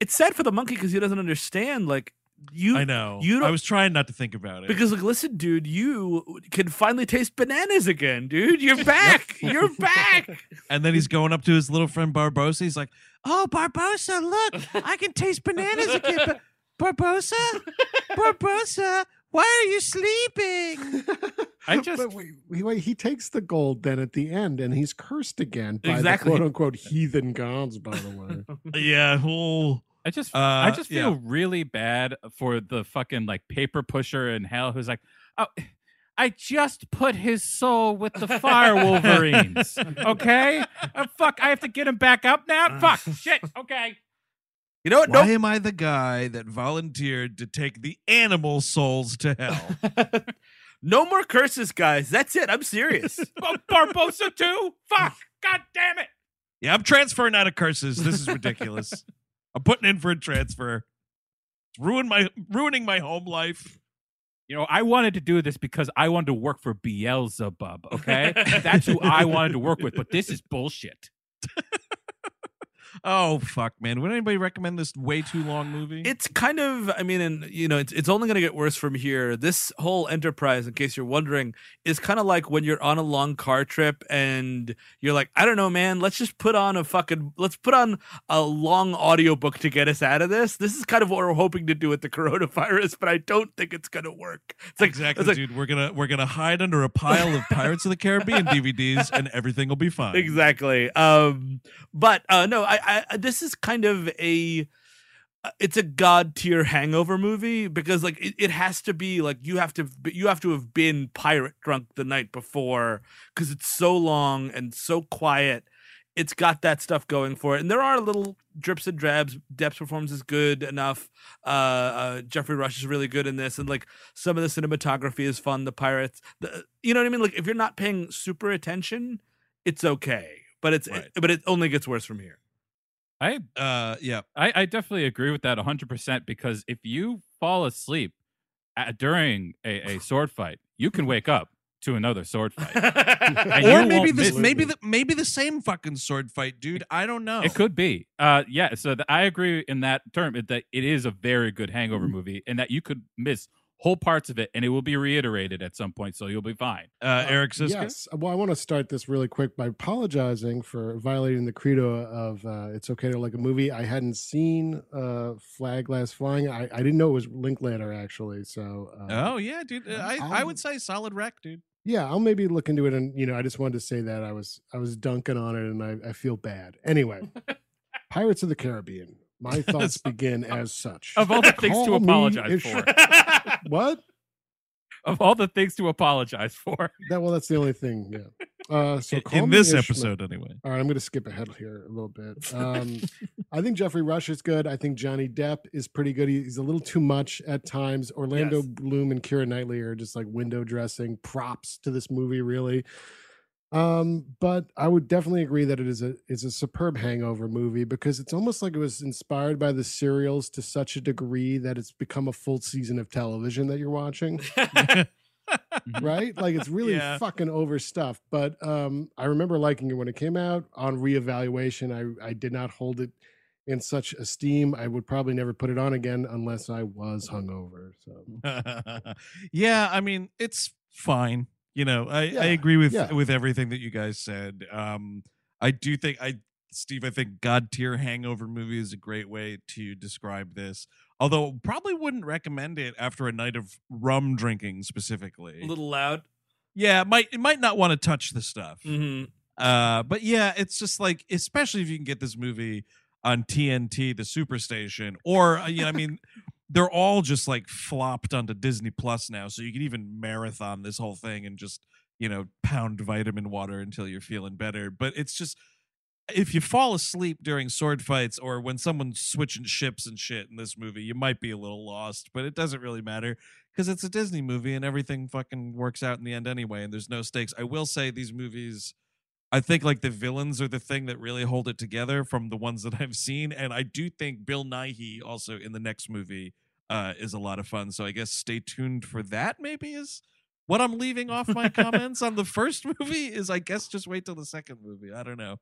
it's sad for the monkey because he doesn't understand. Like you, I know. you I don't- was trying not to think about it. because like, listen, dude, you can finally taste bananas again, dude. You're back. You're back. And then he's going up to his little friend Barbossa. He's like, "Oh, Barbossa, look, I can taste bananas again." Ba- Barbossa, Barbossa, why are you sleeping? I just- But wait, wait, wait, he takes the gold then at the end, and he's cursed again by Exactly. the quote unquote heathen gods. By the way, yeah. Oh, I just, Uh, I just yeah. feel really bad for the fucking like paper pusher in hell who's like, oh, I just put his soul with the fire wolverines. Okay, Uh, fuck, I have to get him back up now. Fuck, shit. Okay. You know what? why Nope. am I the guy that volunteered to take the animal souls to hell? no more curses, guys. That's it. I'm serious. Oh, Barbossa too. Fuck. God damn it. yeah, I'm transferring out of curses. This is ridiculous. I'm putting in for a transfer. It's ruin my ruining my home life. You know, I wanted to do this because I wanted to work for Beelzebub. Okay, that's who I wanted to work with. But this is bullshit. Oh fuck, man! Would anybody recommend this way too long movie? it's kind of i mean and you know it's, it's only going to get worse from here this whole enterprise in case you're wondering is kind of like when you're on a long car trip and you're like i don't know man let's just put on a fucking let's put on a long audiobook to get us out of this this is kind of what we're hoping to do with the coronavirus but i don't think it's going to work it's like exactly, it's like, dude. We're gonna we're gonna hide under a pile of Pirates of the Caribbean DVDs, and everything will be fine. exactly um but uh no I, I this is kind of a uh, it's a god tier hangover movie because like it, it has to be like you have to you have to have been pirate drunk the night before because it's so long and so quiet. It's got that stuff going for it. And there are little drips and drabs. Depp's performance is good enough. Uh, uh geoffrey rush is really good in this. And like some of the cinematography is fun. The pirates the, you know what i mean? Like if you're not paying super attention it's okay. But it's Right. but it only gets worse from here I, Uh, yeah. I, I definitely agree with that 100% because if you fall asleep at, during a, a sword fight, you can wake up to another sword fight. Or maybe this maybe the maybe the same fucking sword fight, dude. I don't know. It could be. Uh, yeah. So th- I agree in that term that it is a very good hangover Mm-hmm. movie, and that you could miss whole parts of it, and it will be reiterated at some point, so you'll be fine. Uh, Eric Szyszka. yes. Well, I want to start this really quick by apologizing for violating the credo of uh, "It's okay to like a movie." I hadn't seen uh, Flag Glass Flying. I, I didn't know it was Linklater actually. So uh, Oh yeah, dude. Uh, I I would say solid wreck, dude. yeah, I'll maybe look into it. And you know, I just wanted to say that I was I was dunking on it, and I, I feel bad. Anyway, Pirates of the Caribbean. My thoughts begin as such. Of all the things to Call apologize for, what? of all the things to apologize for, That well, that's the only thing. Yeah. Uh, so In- in this Ishmael. episode, anyway. All right, I'm going to skip ahead here a little bit. Um, I think Geoffrey Rush is good. I think Johnny Depp is pretty good. He- He's a little too much at times. Orlando Yes. Bloom and Keira Knightley are just like window dressing props to this movie, really. Um, but I would definitely agree that it is a it's a superb hangover movie because it's almost like it was inspired by the serials to such a degree that it's become a full season of television that you're watching right? Like it's really Yeah. fucking overstuffed. But um, I remember liking it when it came out. On reevaluation, I I did not hold it in such esteem. I would probably never put it on again unless I was hungover. So yeah, I mean, it's fine. You know, I, Yeah, I agree with yeah. with everything that you guys said. Um, I do think I, Steve, I think God tier hangover movie is a great way to describe this. Although probably wouldn't recommend it after a night of rum drinking specifically. A little loud. yeah, might it might not want to touch the stuff. hmm Uh, but yeah, it's just like, especially if you can get this movie on TNT, the Superstation, or uh, you know, I mean, they're all just like flopped onto Disney Plus now, so you can even marathon this whole thing and just you know pound vitamin water until you're feeling better. But it's just if you fall asleep during sword fights or when someone's switching ships and shit in this movie, you might be a little lost, but it doesn't really matter because it's a Disney movie and everything fucking works out in the end anyway, and there's no stakes. I will say these movies. I think like the villains are the thing that really hold it together from the ones that I've seen, and I do think Bill Nighy also in the next movie uh, is a lot of fun. So I guess stay tuned for that. Maybe is what I'm leaving off my comments on the first movie. Is I guess just wait till the second movie. I don't know.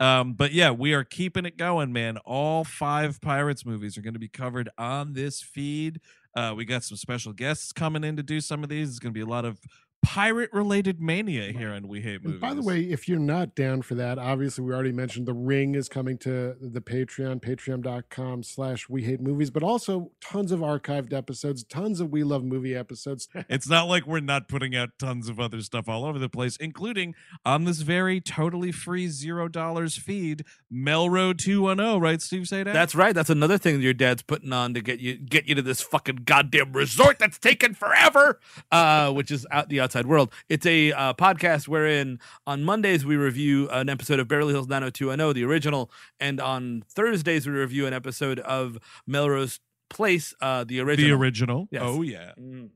Um, but yeah, we are keeping it going, man. All five Pirates movies are going to be covered on this feed. Uh, we got some special guests coming in to do some of these. It's going to be a lot of pirate related mania here on We Hate Movies. And by the way, if you're not down for that, obviously we already mentioned the ring is coming to the Patreon, patreon.com slash we hate movies, but also tons of archived episodes, tons of We Love Movie episodes. it's not like we're not putting out tons of other stuff all over the place, including on this very totally free zero dollars feed, Melrose 210, right, Steve Sajdak? That's right. That's another thing that your dad's putting on to get you get you to this fucking goddamn resort that's taken forever, uh, which is out the outside world. It's a uh, podcast wherein on Mondays we review an episode of Beverly Hills 90210, the original, and on Thursdays we review an episode of Melrose Place, uh, the original. the original. Yes. Oh, yeah. Mm.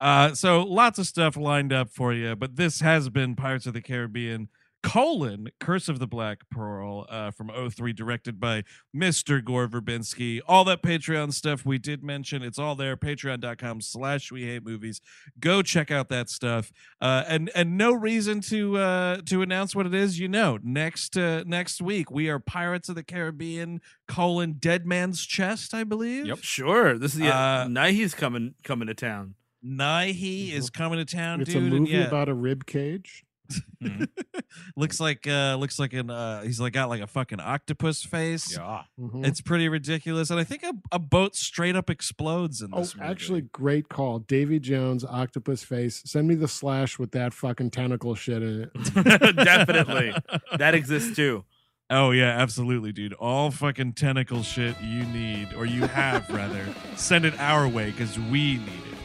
Uh, so lots of stuff lined up for you, but this has been Pirates of the Caribbean colon Curse of the Black Pearl uh, from 03, directed by Mr. Gore Verbinski. All that Patreon stuff we did mention, it's all there. Patreon.com slash we hate movies. Go check out that stuff. Uh, and and no reason to uh, to announce what it is. You know, next uh, next week we are Pirates of the Caribbean colon Dead Man's Chest, I believe. Yep. Sure. This is yeah. Uh, Nighy's coming coming to town. Nighy is coming to town, it's dude. a movie yeah. about a rib cage. looks like uh looks like an uh he's like got like a fucking octopus face Yeah. Mhm. it's pretty ridiculous and i think a, a boat straight up explodes in Oh, this movie. actually, great call. Davy Jones, octopus face. Send me the slash with that fucking tentacle shit in it. Definitely. That exists too. oh yeah absolutely dude all fucking tentacle shit you need or you have rather send it our way because we need it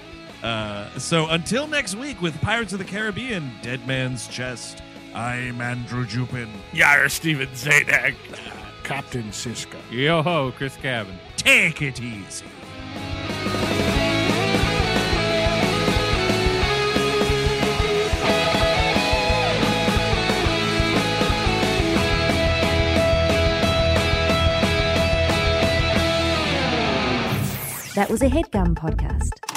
uh so until next week with pirates of the caribbean dead man's chest i'm andrew jupin Yar Steven Sajdak. Captain Szyszka. Yo ho, Chris Cabin. take it easy That was a headgum podcast.